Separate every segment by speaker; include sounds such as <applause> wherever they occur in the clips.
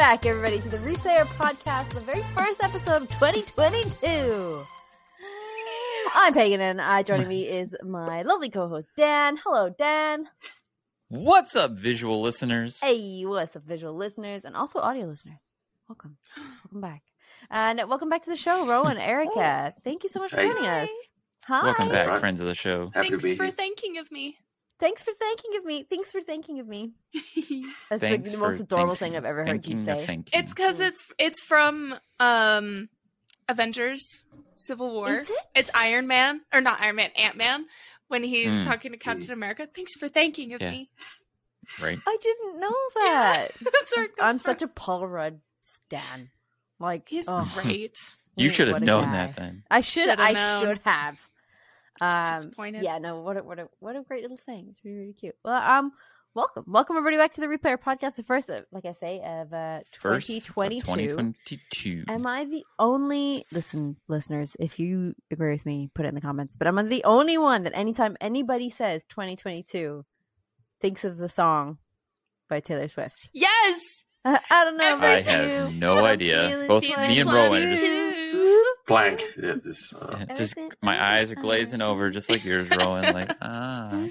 Speaker 1: Back, everybody, to the Replayer Podcast, the very first episode of 2022. I'm Pagan, and uh, joining me <laughs> is my lovely co-host Dan. Hello, Dan.
Speaker 2: What's up, visual listeners?
Speaker 1: Hey, what's up, visual listeners and also audio listeners? Welcome, welcome back, and welcome back to the show, Rohan, Erica. Thank you so much for joining us. Hi.
Speaker 2: Welcome back, friends of the show.
Speaker 3: Happy
Speaker 4: Thanks for
Speaker 3: here.
Speaker 4: thinking of me.
Speaker 1: Thanks for thinking of me. Thanks for thinking of me. <laughs> That's like the most adorable thing I've ever heard you say.
Speaker 4: it's because it's it's from um Avengers Civil War.
Speaker 1: Is it?
Speaker 4: It's Iron Man or not Iron Man, Ant Man. When he's
Speaker 2: Hmm.
Speaker 4: talking to Captain America, thanks for thanking of
Speaker 2: Yeah.
Speaker 4: me.
Speaker 2: right.
Speaker 1: I didn't know <laughs> that. <laughs>
Speaker 4: That's where it comes
Speaker 1: I'm
Speaker 4: from.
Speaker 1: such a Paul Rudd stan. Like
Speaker 4: He's
Speaker 1: oh,
Speaker 4: great.
Speaker 2: You
Speaker 1: mm,
Speaker 2: should have known
Speaker 1: guy.
Speaker 2: that then.
Speaker 1: I should.
Speaker 4: Shoulda
Speaker 1: I
Speaker 4: known.
Speaker 1: should have. Um,
Speaker 4: Disappointed.
Speaker 1: yeah, no. What a what a what a great little saying. It's really really cute. Well, um, welcome, welcome everybody back to the Replayer Podcast. The first, uh, like I say, of uh,
Speaker 2: First,
Speaker 1: 2022.
Speaker 2: 2022.
Speaker 1: Am I the only listen, listeners? If you agree with me, put it in the comments. But I'm the only one that anytime anybody says 2022 thinks of the song by Taylor Swift?
Speaker 4: Yes. <laughs>
Speaker 1: I don't know
Speaker 4: Every
Speaker 2: I have
Speaker 1: you.
Speaker 2: no idea. Both me and Rohan
Speaker 4: 22.
Speaker 3: Blank. <laughs> Yeah, this, uh,
Speaker 2: just my eyes are glazing over, just like yours, Rohan. Like <laughs> ah,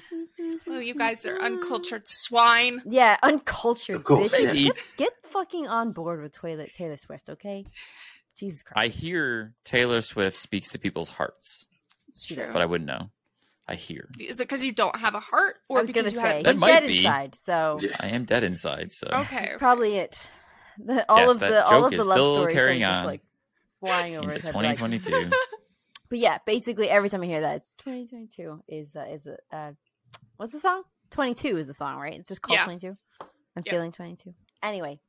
Speaker 4: Well, you guys are uncultured swine.
Speaker 1: Yeah, uncultured.
Speaker 3: Of course,
Speaker 1: bitches.
Speaker 3: yeah.
Speaker 1: Get, get fucking on board with Taylor, Taylor Swift, okay? Jesus Christ.
Speaker 2: I hear Taylor Swift speaks to people's hearts,
Speaker 4: It's true.
Speaker 2: but I wouldn't know. I hear.
Speaker 4: Is it because you don't have a heart, or
Speaker 1: I was
Speaker 4: because you
Speaker 1: say
Speaker 4: have?
Speaker 2: That might
Speaker 1: dead
Speaker 2: be.
Speaker 1: inside, so
Speaker 3: yeah.
Speaker 2: I am dead inside, so
Speaker 4: Okay.
Speaker 1: that's probably it. The, all
Speaker 2: Yes,
Speaker 1: of the all of the love stories are just like flying over
Speaker 2: into
Speaker 1: his head. like-
Speaker 2: 2022. <laughs>
Speaker 1: but yeah, basically every time I hear that, it's 2022 is uh, is a uh, what's the song? 22 is the song, right? It's just called
Speaker 4: Yeah.
Speaker 1: 22. I'm
Speaker 4: Yep.
Speaker 1: feeling 22. Anyway,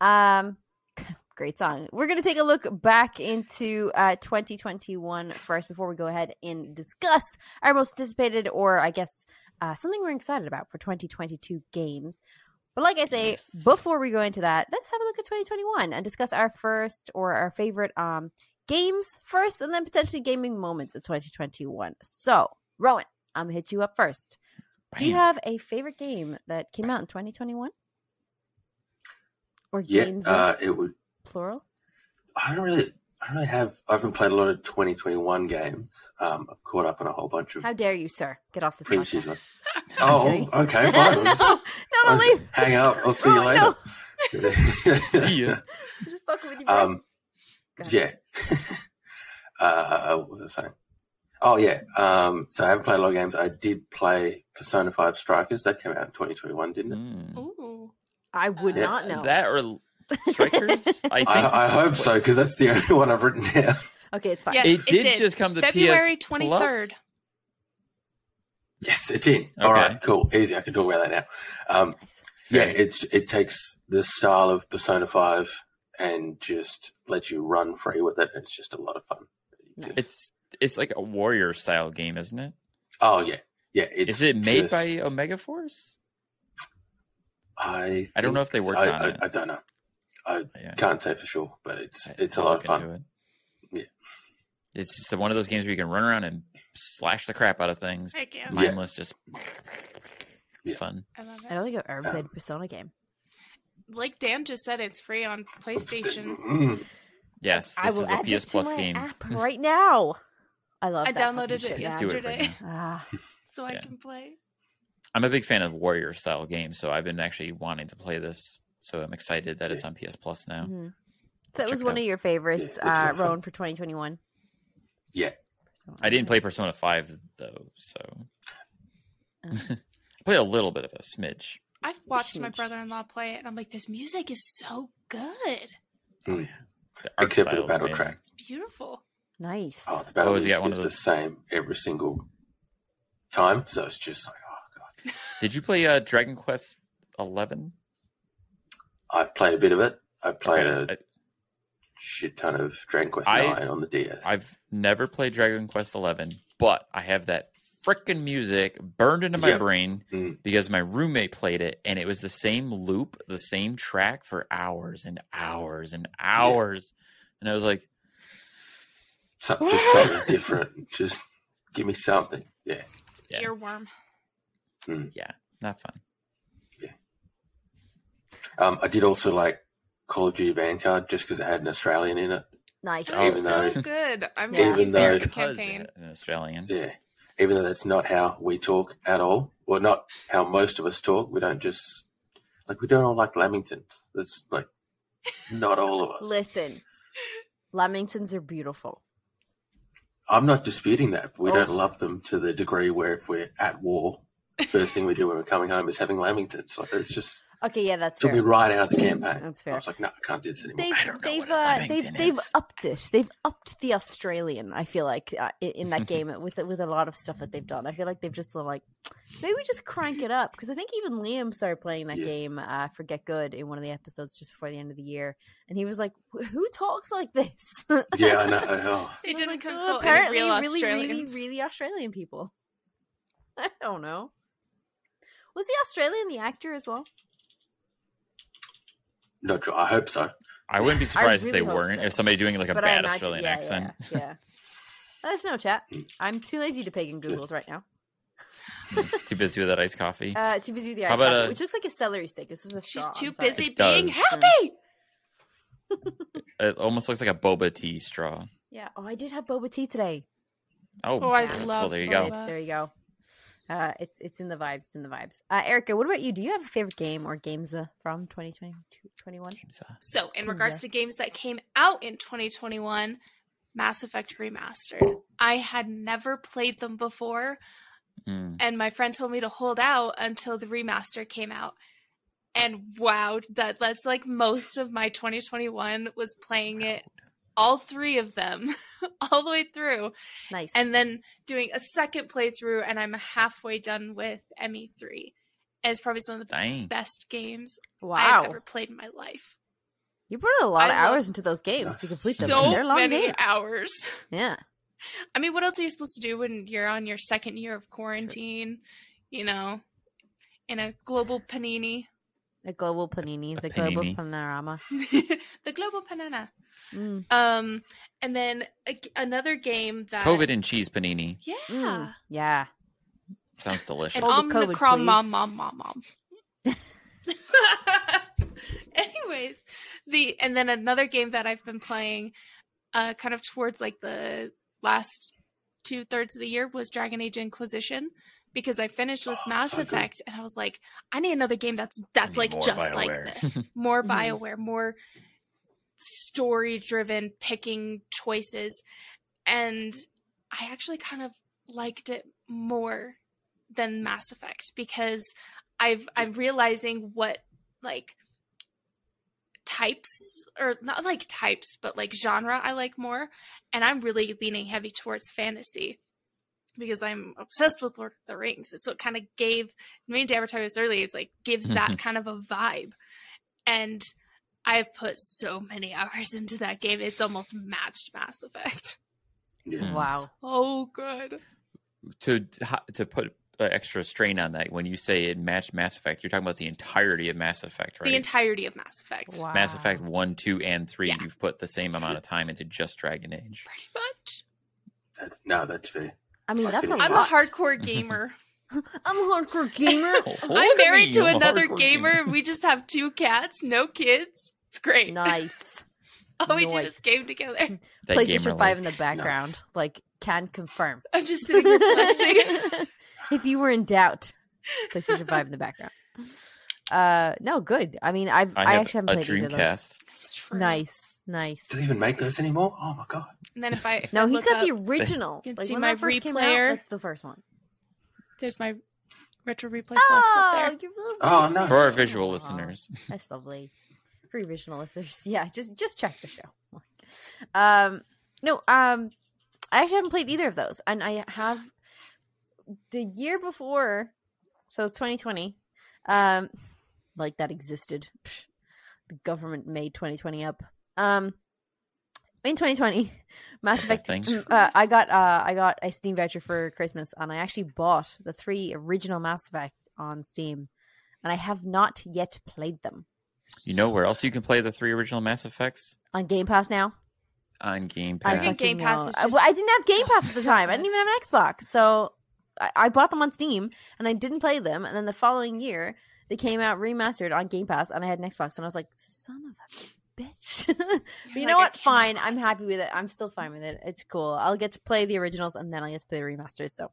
Speaker 1: um, <laughs> great song. We're gonna take a look back into uh 2021 first before we go ahead and discuss our most anticipated, or I guess uh, something we're excited about for 2022 games. But like I say, before we go into that, let's have a look at 2021 and discuss our first or our favorite um games first, and then potentially gaming moments of 2021. So, Rohan, I'm gonna hit you up first. Do you have a favorite game that came out in 2021? Or
Speaker 3: yeah,
Speaker 1: games
Speaker 3: uh, it would.
Speaker 1: plural?
Speaker 3: I don't really. I don't really have. I haven't played a lot of 2021 games. Um, I've caught up on a whole bunch of
Speaker 1: How dare you, sir? Get off this
Speaker 3: years.
Speaker 1: podcast.
Speaker 3: Ones. Oh, okay, <laughs> fine.
Speaker 1: no,
Speaker 3: I'll
Speaker 1: no, no,
Speaker 3: I'll
Speaker 1: leave.
Speaker 3: hang up. I'll see you
Speaker 1: Oh,
Speaker 3: later.
Speaker 1: no.
Speaker 2: See ya.
Speaker 1: I'm <laughs> just fucking with you.
Speaker 3: um, yeah. <laughs> uh, what was I saying? Oh yeah. Um, so I haven't played a lot of games. I did play Persona 5 Strikers. That came out in 2021, didn't it?
Speaker 2: Mm.
Speaker 4: Ooh.
Speaker 1: I would
Speaker 3: Yeah,
Speaker 1: not know.
Speaker 2: That or Strikers? I think
Speaker 3: I, I hope so because that's the only one I've written down.
Speaker 1: okay, it's fine.
Speaker 4: Yes,
Speaker 2: it
Speaker 4: it
Speaker 2: did,
Speaker 4: did.
Speaker 2: just come to
Speaker 4: February
Speaker 2: PS
Speaker 4: 23rd.
Speaker 2: Plus?
Speaker 3: Yes, it's in. All
Speaker 2: Okay.
Speaker 3: right, cool, easy. I can talk about that now. Um,
Speaker 1: Nice.
Speaker 3: yeah, it's it takes the style of Persona Five and just lets you run free with it. It's just a lot of fun.
Speaker 1: Nice.
Speaker 2: It's it's like a warrior style game, isn't it?
Speaker 3: oh yeah, yeah. It's
Speaker 2: Is it made
Speaker 3: just-
Speaker 2: by Omega Force?
Speaker 3: I
Speaker 2: I don't know if they worked
Speaker 3: I,
Speaker 2: on
Speaker 3: I,
Speaker 2: it.
Speaker 3: I don't know. I
Speaker 2: Yeah.
Speaker 3: can't say for sure, but it's
Speaker 2: I-
Speaker 3: it's a
Speaker 2: I'll
Speaker 3: lot of fun.
Speaker 2: it.
Speaker 3: Yeah.
Speaker 2: It's just one of those games where you can run around and slash the crap out of things.
Speaker 4: Heck yeah.
Speaker 3: Yeah.
Speaker 2: Mindless, just <laughs>
Speaker 3: Yeah.
Speaker 2: fun.
Speaker 4: I love
Speaker 1: I don't think I've ever played a Persona game.
Speaker 4: Like Dan just said, it's free on PlayStation. <clears throat>
Speaker 2: Yes,
Speaker 1: I
Speaker 2: this
Speaker 1: will
Speaker 2: is a
Speaker 1: add
Speaker 2: PS
Speaker 1: this
Speaker 2: Plus
Speaker 1: to my
Speaker 2: game.
Speaker 1: app <laughs> right now. I love.
Speaker 4: I
Speaker 1: that
Speaker 4: downloaded it
Speaker 1: shit now.
Speaker 2: Do it right
Speaker 4: yesterday.
Speaker 2: now.
Speaker 1: Ah,
Speaker 4: It's <laughs> so I
Speaker 2: Yeah.
Speaker 4: can play.
Speaker 2: I'm a big fan of warrior style games, so I've been actually wanting to play this. So I'm excited that it's on PS Plus now.
Speaker 1: Mhm. So that was
Speaker 2: it
Speaker 1: one of your favorites,
Speaker 3: Yeah,
Speaker 1: uh. Rohan, for 2021.
Speaker 3: Yeah.
Speaker 2: I didn't play Persona 5 though, so
Speaker 1: Oh. <laughs>
Speaker 2: I played a little bit of a smidge.
Speaker 4: I've watched my brother-in-law play it, and I'm like, this music is so good.
Speaker 2: The art
Speaker 3: Except for the battle
Speaker 2: amazing.
Speaker 3: track.
Speaker 4: It's beautiful.
Speaker 1: Nice.
Speaker 3: Oh, the battle
Speaker 2: Oh, has he
Speaker 3: music
Speaker 2: one
Speaker 3: is
Speaker 2: of
Speaker 3: the same every single time. So it's just like, oh god. <laughs>
Speaker 2: Did you play uh, Dragon Quest 11?
Speaker 3: I've played a bit of it. I played
Speaker 2: Okay,
Speaker 3: a shit ton of Dragon Quest
Speaker 2: I-
Speaker 3: Nine on the DS.
Speaker 2: I've never played Dragon Quest 11, but I have that freaking music burned into my
Speaker 3: Yep.
Speaker 2: brain
Speaker 3: Mm.
Speaker 2: because my roommate played it and it was the same loop, the same track for hours and hours and hours. And I was like,
Speaker 3: So- just something different. Just give me something. Yeah.
Speaker 2: Yeah.
Speaker 4: Earworm.
Speaker 2: not fun.
Speaker 3: Um, I did also like Call of Duty Vanguard just because it had an Australian in it.
Speaker 1: Nice.
Speaker 4: That's
Speaker 2: Oh,
Speaker 3: Even
Speaker 4: so
Speaker 3: though-
Speaker 4: good. I'm
Speaker 1: Yeah.
Speaker 4: really
Speaker 3: Even though-
Speaker 4: the
Speaker 2: Because
Speaker 4: campaign.
Speaker 2: an Australian.
Speaker 3: Yeah. Even though that's not how we talk at all, or not how most of us talk. We don't just like we don't all like Lamingtons. That's like not all of us.
Speaker 1: Listen, Lamingtons are beautiful.
Speaker 3: I'm not disputing that. But we
Speaker 1: Oh.
Speaker 3: don't love them to the degree where if we're at war, first thing we do when we're coming home is having Lamingtons. Like it's just
Speaker 1: Okay, yeah, that's
Speaker 3: took me
Speaker 1: fair.
Speaker 3: right out of the campaign.
Speaker 1: That's fair.
Speaker 3: I was like, no, I can't do this anymore.
Speaker 1: They've
Speaker 2: I don't know
Speaker 1: they've
Speaker 2: what
Speaker 1: uh, they've they've upped it. They've upped the Australian. I feel like uh, in that <laughs> game with with a lot of stuff that they've done. I feel like they've just sort of like maybe just crank it up because I think even Liam started playing that
Speaker 3: Yeah.
Speaker 1: game uh, for Get Good in one of the episodes just before the end of the year, and he was like, "Who talks like this?" <laughs>
Speaker 3: yeah, I know. Oh,
Speaker 4: They
Speaker 1: I
Speaker 4: didn't
Speaker 1: like, "Oh,
Speaker 4: consult any
Speaker 1: apparently
Speaker 4: real
Speaker 1: really, really, really Australian people. <laughs> I don't know. Was the Australian the actor as well?
Speaker 3: Not sure. I hope so.
Speaker 2: I wouldn't be <laughs> surprised if they weren't.
Speaker 1: so.
Speaker 2: If somebody doing like a
Speaker 1: but
Speaker 2: bad
Speaker 1: imagine,
Speaker 2: Australian
Speaker 1: yeah,
Speaker 2: accent.
Speaker 1: Yeah, yeah. <laughs> Let us know, chat. I'm too lazy to pig in Google's right now.
Speaker 2: Too busy with that iced coffee.
Speaker 1: Uh, too busy with the
Speaker 2: How
Speaker 1: ice
Speaker 2: about,
Speaker 1: coffee,
Speaker 2: uh,
Speaker 1: which looks like a celery stick. This is a
Speaker 4: She's
Speaker 1: straw,
Speaker 4: too busy being happy.
Speaker 2: it almost looks like a boba tea straw.
Speaker 1: Yeah. Oh, I did have boba tea today.
Speaker 2: Oh,
Speaker 4: Oh, I
Speaker 1: love.
Speaker 4: love.
Speaker 2: there you go.
Speaker 1: There you go. Uh, it's it's in the vibes. It's in the vibes. Uh, Erica, what about you? Do you have a favorite game or games uh, from 2020 21?
Speaker 4: So, in
Speaker 1: Cool,
Speaker 4: regards
Speaker 1: yeah.
Speaker 4: to games that came out in 2021, Mass Effect Remastered. I had never played them before,
Speaker 2: Mm.
Speaker 4: and my friend told me to hold out until the remaster came out. And wow, that that's like most of my 2021 was playing it, all three of them, <laughs> all the way through,
Speaker 1: Nice.
Speaker 4: and then doing a second playthrough, and I'm halfway done with ME3. And it's probably some of the
Speaker 2: Dang.
Speaker 4: best games
Speaker 1: wow,
Speaker 4: I've ever played in my life.
Speaker 1: you put a lot of
Speaker 4: I love
Speaker 1: hours into those games to complete them.
Speaker 4: So
Speaker 1: they're long
Speaker 4: many
Speaker 1: games.
Speaker 4: hours.
Speaker 1: Yeah.
Speaker 4: I mean, what else are you supposed to do when you're on your second year of quarantine? You know, in a global panini,
Speaker 1: The global panini,
Speaker 2: A
Speaker 1: the global panorama. <laughs>
Speaker 4: the global panana.
Speaker 1: Mm,
Speaker 4: Um, and then a- another game that
Speaker 2: COVID and cheese panini.
Speaker 4: yeah,
Speaker 1: mm, yeah.
Speaker 2: Sounds delicious.
Speaker 4: and
Speaker 1: Hold the COVID,
Speaker 4: Omicron,
Speaker 1: please.
Speaker 4: mom, mom, mom, mom. <laughs> Anyways, the and then another game that I've been playing, uh, kind of towards like the last two thirds of the year was Dragon Age Inquisition because I finished with
Speaker 3: Oh,
Speaker 4: Mass
Speaker 3: so good.
Speaker 4: Effect and I was like, I need another game that's that's like just
Speaker 2: BioWare.
Speaker 4: like this, more
Speaker 1: Mhm.
Speaker 4: Bioware, more story driven, picking choices, and I actually kind of liked it more than Mass Effect because I've I'm realizing what like types or not like types but like genre I like more and I'm really leaning heavy towards fantasy because I'm obsessed with Lord of the Rings and so it kind of gave me and advertise this earlier it's like gives that kind of a vibe and I've put so many <laughs> hours into that game it's almost matched Mass Effect
Speaker 3: Yeah.
Speaker 2: Mm.
Speaker 1: Wow.
Speaker 4: oh good
Speaker 2: to to put uh, extra strain on that, when you say it matched Mass Effect, you're talking about the entirety of Mass Effect, right?
Speaker 4: the entirety of Mass Effect
Speaker 1: Wow.
Speaker 2: Mass Effect one, two, and three.
Speaker 4: Yeah.
Speaker 2: You've put the same amount of <laughs> time into just Dragon Age.
Speaker 4: pretty much
Speaker 3: That's no, that's fair.
Speaker 1: I mean,
Speaker 3: I
Speaker 1: that's a
Speaker 3: finished
Speaker 4: I'm
Speaker 1: lot.
Speaker 4: a hardcore gamer <laughs>
Speaker 1: I'm a hardcore gamer. <laughs>
Speaker 4: I'm married to another gamer. We just have two cats, no kids. It's great.
Speaker 1: nice. <laughs>
Speaker 4: All we do is game together.
Speaker 2: That
Speaker 1: PlayStation 5
Speaker 2: life.
Speaker 1: in the background.
Speaker 3: Nice.
Speaker 1: Like, can confirm.
Speaker 4: I'm just sitting here flexing.
Speaker 1: if you were in doubt, PlayStation Five in the background. Uh, no, good. I mean, I've I,
Speaker 2: I have
Speaker 1: actually haven't played either of those.
Speaker 2: Dreamcast.
Speaker 4: It's true.
Speaker 1: Nice, nice.
Speaker 3: Do they even make those anymore? Oh my god!
Speaker 4: And then if I if
Speaker 1: No,
Speaker 4: I
Speaker 1: he's
Speaker 4: look
Speaker 1: got
Speaker 4: up,
Speaker 1: the original.
Speaker 4: You can
Speaker 1: like
Speaker 4: see my
Speaker 1: that first came out, that's the first one.
Speaker 4: there's my retro replay flex up there.
Speaker 1: you're really
Speaker 3: Oh,
Speaker 1: nice.
Speaker 3: nice.
Speaker 2: For our visual
Speaker 1: Aw,
Speaker 2: listeners, <laughs>
Speaker 1: That's lovely. For your visual listeners, <laughs> yeah, just just check the show. <laughs> Um, no, um, I actually haven't played either of those, and I have the year before, so it's 2020. Um, like that existed. Psh, The government made 2020 up. Um, in 2020, <laughs> Mass Effect. Uh, I got uh, I got a Steam voucher for Christmas, and I actually bought the three original Mass Effects on Steam, and I have not yet played them
Speaker 2: you know where else you can play the three original Mass Effects
Speaker 1: on Game Pass now.
Speaker 2: on Game
Speaker 1: I
Speaker 2: Pass.
Speaker 4: think Game Pass is
Speaker 1: I-
Speaker 4: just-
Speaker 1: well, I, didn't have Game Pass at the time. I didn't even have an Xbox, so I, I bought them on Steam, and I didn't play them. And then the following year, they came out remastered on Game Pass, and I had an Xbox, and I was like, "Son of a bitch!" <laughs> but you
Speaker 4: You're
Speaker 1: know
Speaker 4: like,
Speaker 1: what? Fine. I'm happy with it. I'm still fine with it. It's cool. I'll get to play the originals, and then I'll get to play the remasters. So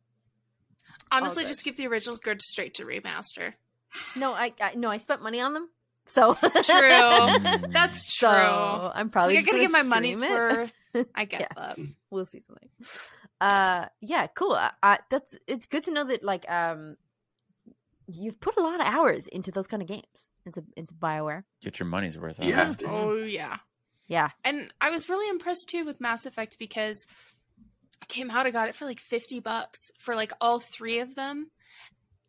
Speaker 4: Honestly, just give the originals go straight to remaster.
Speaker 1: no, I, I no, I spent money on them. So
Speaker 4: True. <laughs>
Speaker 2: Mm.
Speaker 4: That's true.
Speaker 1: So I'm probably
Speaker 4: Like, I
Speaker 1: just
Speaker 4: gotta get my money's
Speaker 1: it.
Speaker 4: worth. I get <laughs>
Speaker 1: Yeah.
Speaker 4: that.
Speaker 1: we'll see something. Uh, yeah, cool. I, I, that's it's good to know that like um, you've put a lot of hours into those kind of games. Into into Bioware.
Speaker 2: Get your money's worth.
Speaker 3: You have to.
Speaker 4: Oh yeah.
Speaker 1: Yeah,
Speaker 4: And I was really impressed too with Mass Effect because I came out. I got it for like fifty bucks for like all three of them,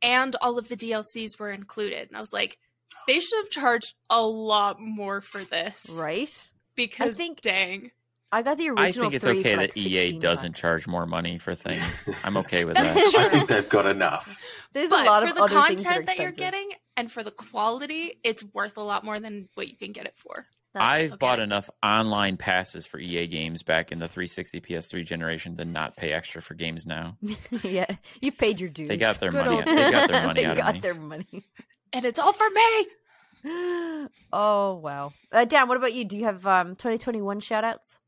Speaker 4: and all of the DLCs were included. And I was like, they should have charged a lot more for this,
Speaker 1: right.
Speaker 4: Because I
Speaker 1: think-
Speaker 4: dang,
Speaker 1: I got the original.
Speaker 2: I think it's
Speaker 1: three
Speaker 2: okay
Speaker 1: for, like,
Speaker 2: that EA doesn't
Speaker 1: bucks.
Speaker 2: charge more money for things. <laughs> I'm okay with
Speaker 4: That's
Speaker 2: that.
Speaker 4: true.
Speaker 3: I think they've got enough.
Speaker 1: There's
Speaker 4: but
Speaker 1: a lot
Speaker 4: for
Speaker 1: of
Speaker 4: the
Speaker 1: other things that,
Speaker 4: content that, you're getting and for the quality, it's worth a lot more than what you can get it for.
Speaker 1: That's
Speaker 2: I've
Speaker 4: okay.
Speaker 2: bought enough online passes for EA games back in the 360 PS3 generation to not pay extra for games now. <laughs>
Speaker 1: yeah, you've paid your dues.
Speaker 2: They got their
Speaker 4: Good
Speaker 2: money.
Speaker 4: old-
Speaker 2: They got their <laughs> money
Speaker 1: They
Speaker 2: out of
Speaker 1: got
Speaker 2: me.
Speaker 1: their money.
Speaker 4: And it's all for me. <gasps>
Speaker 1: oh wow, uh, Dan. What about you? Do you have um 2021 shout outs?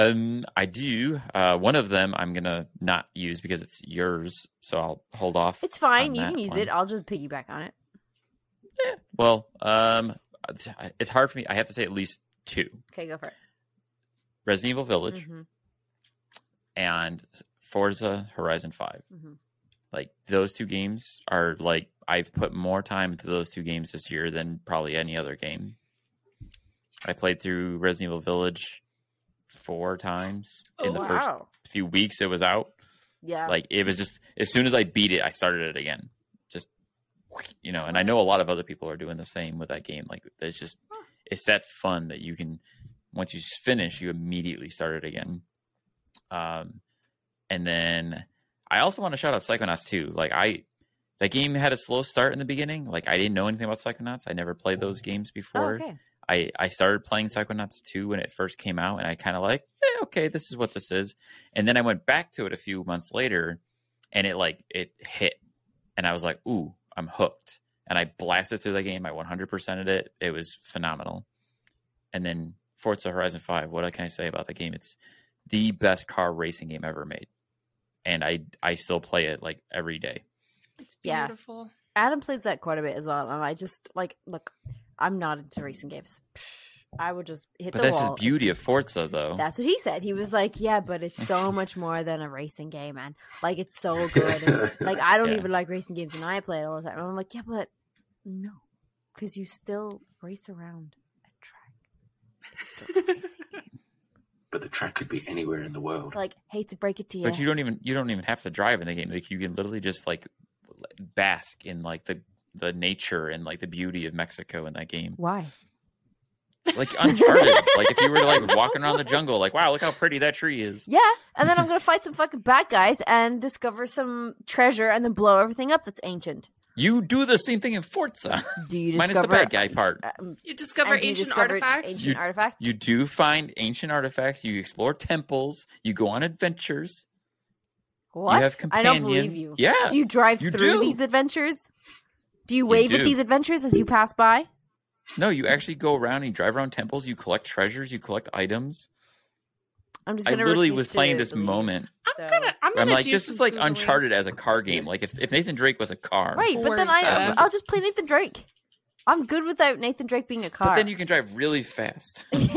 Speaker 2: Um, I do. Uh, one of them I'm gonna not use because it's yours, so I'll hold off.
Speaker 1: It's fine. You can use
Speaker 2: one.
Speaker 1: it. I'll just piggyback on it.
Speaker 2: Well, um, it's hard for me. I have to say at least two:
Speaker 1: Okay, go for it.
Speaker 2: Resident Evil Village
Speaker 1: Mhm,
Speaker 2: and Forza Horizon Five.
Speaker 1: mhm.
Speaker 2: Like those two games are like I've put more time into those two games this year than probably any other game. I played through Resident Evil Village four times in
Speaker 4: Oh,
Speaker 2: the first few weeks it was out.
Speaker 1: Yeah.
Speaker 2: Like it was just as soon as I beat it, I started it again. Just you know, and I know a lot of other people are doing the same with that game. Like it's just it's that fun that you can once you finish, you immediately start it again. Um, and then I also want to shout out Psychonauts too. Like I, that game had a slow start in the beginning. Like I didn't know anything about Psychonauts. I never played those games
Speaker 1: oh,
Speaker 2: before.
Speaker 1: okay.
Speaker 2: I I started playing Psychonauts 2 when it first came out, and I kind of like, eh, okay, this is what this is. And then I went back to it a few months later, and it like it hit, and I was like, ooh, I'm hooked. And I blasted through the game. I 100%ed it. It was phenomenal. And then Forza Horizon 5. What can I say about the game? It's the best car racing game ever made, and I I still play it like every day.
Speaker 4: It's
Speaker 1: Yeah.
Speaker 4: beautiful.
Speaker 1: Adam plays that quite a bit as well, and I just like look. I'm not into racing games. I would just hit
Speaker 2: But
Speaker 1: the
Speaker 2: that's
Speaker 1: wall.
Speaker 2: the beauty
Speaker 1: It's-
Speaker 2: of Forza, though.
Speaker 1: That's what he said. He was like, "Yeah, but it's so <laughs> much more than a racing game, man. Like it's so good. And, <laughs> like I don't
Speaker 2: Yeah.
Speaker 1: even like racing games, and I play it all the time." And I'm like, "Yeah, but no, because you still race around a track. It's still a <laughs> racing game.
Speaker 3: but the track could be anywhere in the world.
Speaker 1: Like, hate to break it to you,
Speaker 2: But you don't even you don't even have to drive in the game. Like you can literally just like bask in like the the nature and like the beauty of Mexico in that game.
Speaker 1: why?
Speaker 2: Like Uncharted. <laughs> like if you were like walking around the jungle, like wow, look how pretty that tree is.
Speaker 1: Yeah, and then I'm gonna fight some fucking bad guys and discover some treasure, and then blow everything up that's ancient.
Speaker 2: You do the same thing in Forza,
Speaker 1: Do you <laughs>
Speaker 2: minus
Speaker 1: discover
Speaker 2: the bad guy part.
Speaker 1: Um,
Speaker 4: You discover
Speaker 1: and do you
Speaker 4: ancient
Speaker 1: discover
Speaker 4: artifacts.
Speaker 1: Ancient
Speaker 2: You-
Speaker 1: artifacts.
Speaker 2: You do find ancient artifacts. You explore temples. You go on adventures.
Speaker 1: what?
Speaker 2: You have
Speaker 1: I don't believe you.
Speaker 2: Yeah.
Speaker 1: Do you drive
Speaker 2: you
Speaker 1: through
Speaker 2: do.
Speaker 1: these adventures? Do you wave at
Speaker 2: do.
Speaker 1: these adventures as you pass by?
Speaker 2: No, you actually go around and you drive around temples. You collect treasures. You collect items.
Speaker 1: I'm just
Speaker 2: I
Speaker 1: gonna
Speaker 2: literally
Speaker 1: refuse
Speaker 2: was playing this
Speaker 1: believe
Speaker 2: moment.
Speaker 4: I'm
Speaker 1: So-
Speaker 4: gonna I'm I'm
Speaker 2: I'm like,
Speaker 4: do
Speaker 2: this
Speaker 4: some
Speaker 2: is like
Speaker 4: Googling.
Speaker 2: Uncharted as a car game. Like if, if Nathan Drake was a car,
Speaker 1: Right, but then I, I'll just play Nathan Drake. I'm good without Nathan Drake being a car.
Speaker 2: but then you can drive really fast. <laughs>
Speaker 1: what kind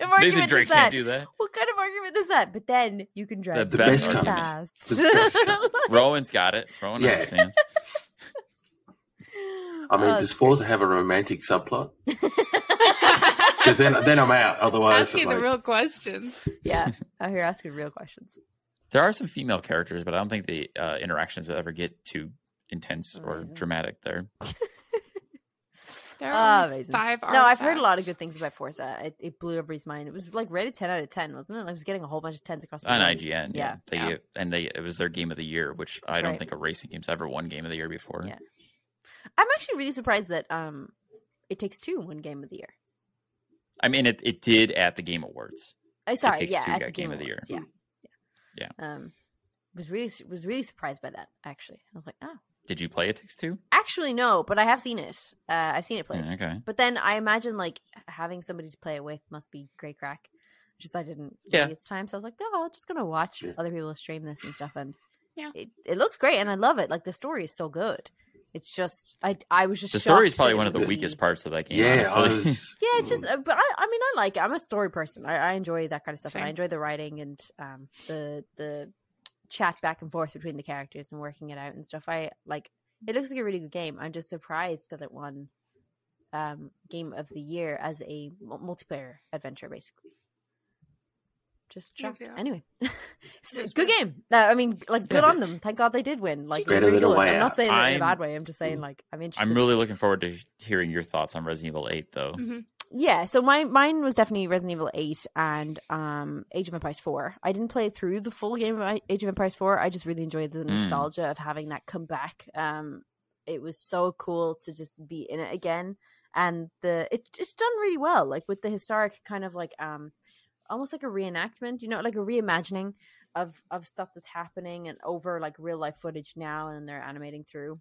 Speaker 1: of argument
Speaker 2: Nathan
Speaker 1: is that?
Speaker 2: can't do that.
Speaker 1: What kind of argument is that? But then you can drive
Speaker 2: The
Speaker 1: really
Speaker 3: best
Speaker 2: argument.
Speaker 1: fast.
Speaker 3: The best <laughs>
Speaker 2: Rohan's got it. Rohan
Speaker 3: Yeah.
Speaker 2: understands.
Speaker 3: I mean,
Speaker 1: Oh,
Speaker 3: does Forza have a romantic subplot? <laughs> Because then, then I'm out. Otherwise,
Speaker 4: Asking
Speaker 3: like,
Speaker 4: the real questions.
Speaker 1: yeah, out here asking real questions.
Speaker 2: There are some female characters, but I don't think the uh, interactions will ever get too intense or dramatic there.
Speaker 4: There
Speaker 1: Oh,
Speaker 4: are
Speaker 1: amazing.
Speaker 4: five.
Speaker 1: No, I've heard a lot of good things about Forza. It, it blew everybody's mind. It was like rated ten out of ten, wasn't it? Like, I was getting a whole bunch of tens across the
Speaker 2: On
Speaker 1: board.
Speaker 2: IGN, yeah,
Speaker 1: Yeah,
Speaker 2: they
Speaker 4: yeah.
Speaker 2: and they it was their game of the year, which I don't
Speaker 1: right.
Speaker 2: think a racing game's ever won game of the year before.
Speaker 1: Yeah. I'm actually really surprised that um, it takes two won Game of the Year.
Speaker 2: I mean, it, it did at the Game Awards.
Speaker 1: Oh, sorry,
Speaker 2: Takes
Speaker 1: yeah,
Speaker 2: Two
Speaker 1: at the
Speaker 2: Game
Speaker 1: Game
Speaker 2: of the Year.
Speaker 1: Awards, Yeah,
Speaker 2: Yeah.
Speaker 1: Um, was really was really surprised by that. Actually, I was like, oh,
Speaker 2: Did you play It Takes Two?
Speaker 1: actually no, but I have seen it. Uh, I've seen it played.
Speaker 2: Yeah, okay.
Speaker 1: But then I imagine like having somebody to play it with must be great crack. Just I didn't
Speaker 2: Yeah.
Speaker 1: really at the time, so I was like, oh, I'm just gonna watch other people stream this and stuff, and
Speaker 4: Yeah.
Speaker 1: it, it looks great, and I love it. Like the story is so good. It's just I I was just
Speaker 2: The story is probably one of the
Speaker 1: be-
Speaker 2: weakest parts of that game.
Speaker 3: yeah, I was. <laughs>
Speaker 1: Yeah, it's just, uh, but I, I mean, I like it. I'm a story person. I, I enjoy that kind of stuff. and I enjoy the writing and um, the the chat back and forth between the characters and working it out and stuff. I like. It looks like a really good game. I'm just surprised that it won um, game of the year as a multiplayer adventure, basically. Just
Speaker 4: Yeah,
Speaker 1: shocked.
Speaker 4: yeah.
Speaker 1: Anyway, <laughs> so, good
Speaker 4: good.
Speaker 1: game. Uh, I mean, like good on them. Thank God they did win. Like
Speaker 3: Better
Speaker 1: really
Speaker 3: than a
Speaker 1: good.
Speaker 3: way
Speaker 1: I'm not saying it in a
Speaker 2: I'm-
Speaker 1: bad way. I'm just saying like I'm interested.
Speaker 2: I'm really looking forward to hearing your thoughts on Resident Evil 8, though.
Speaker 4: Mhm.
Speaker 1: Yeah, so my mine was definitely Resident Evil 8 and um Age of Empires 4. I didn't play through the full game of Age of Empires 4. I just really enjoyed the
Speaker 2: Mm.
Speaker 1: nostalgia of having that come back. Um it was so cool to just be in it again and the it's it's done really well like with the historic kind of like um almost like a reenactment, you know, like a reimagining of of stuff that's happening and over like real life footage now and they're animating through.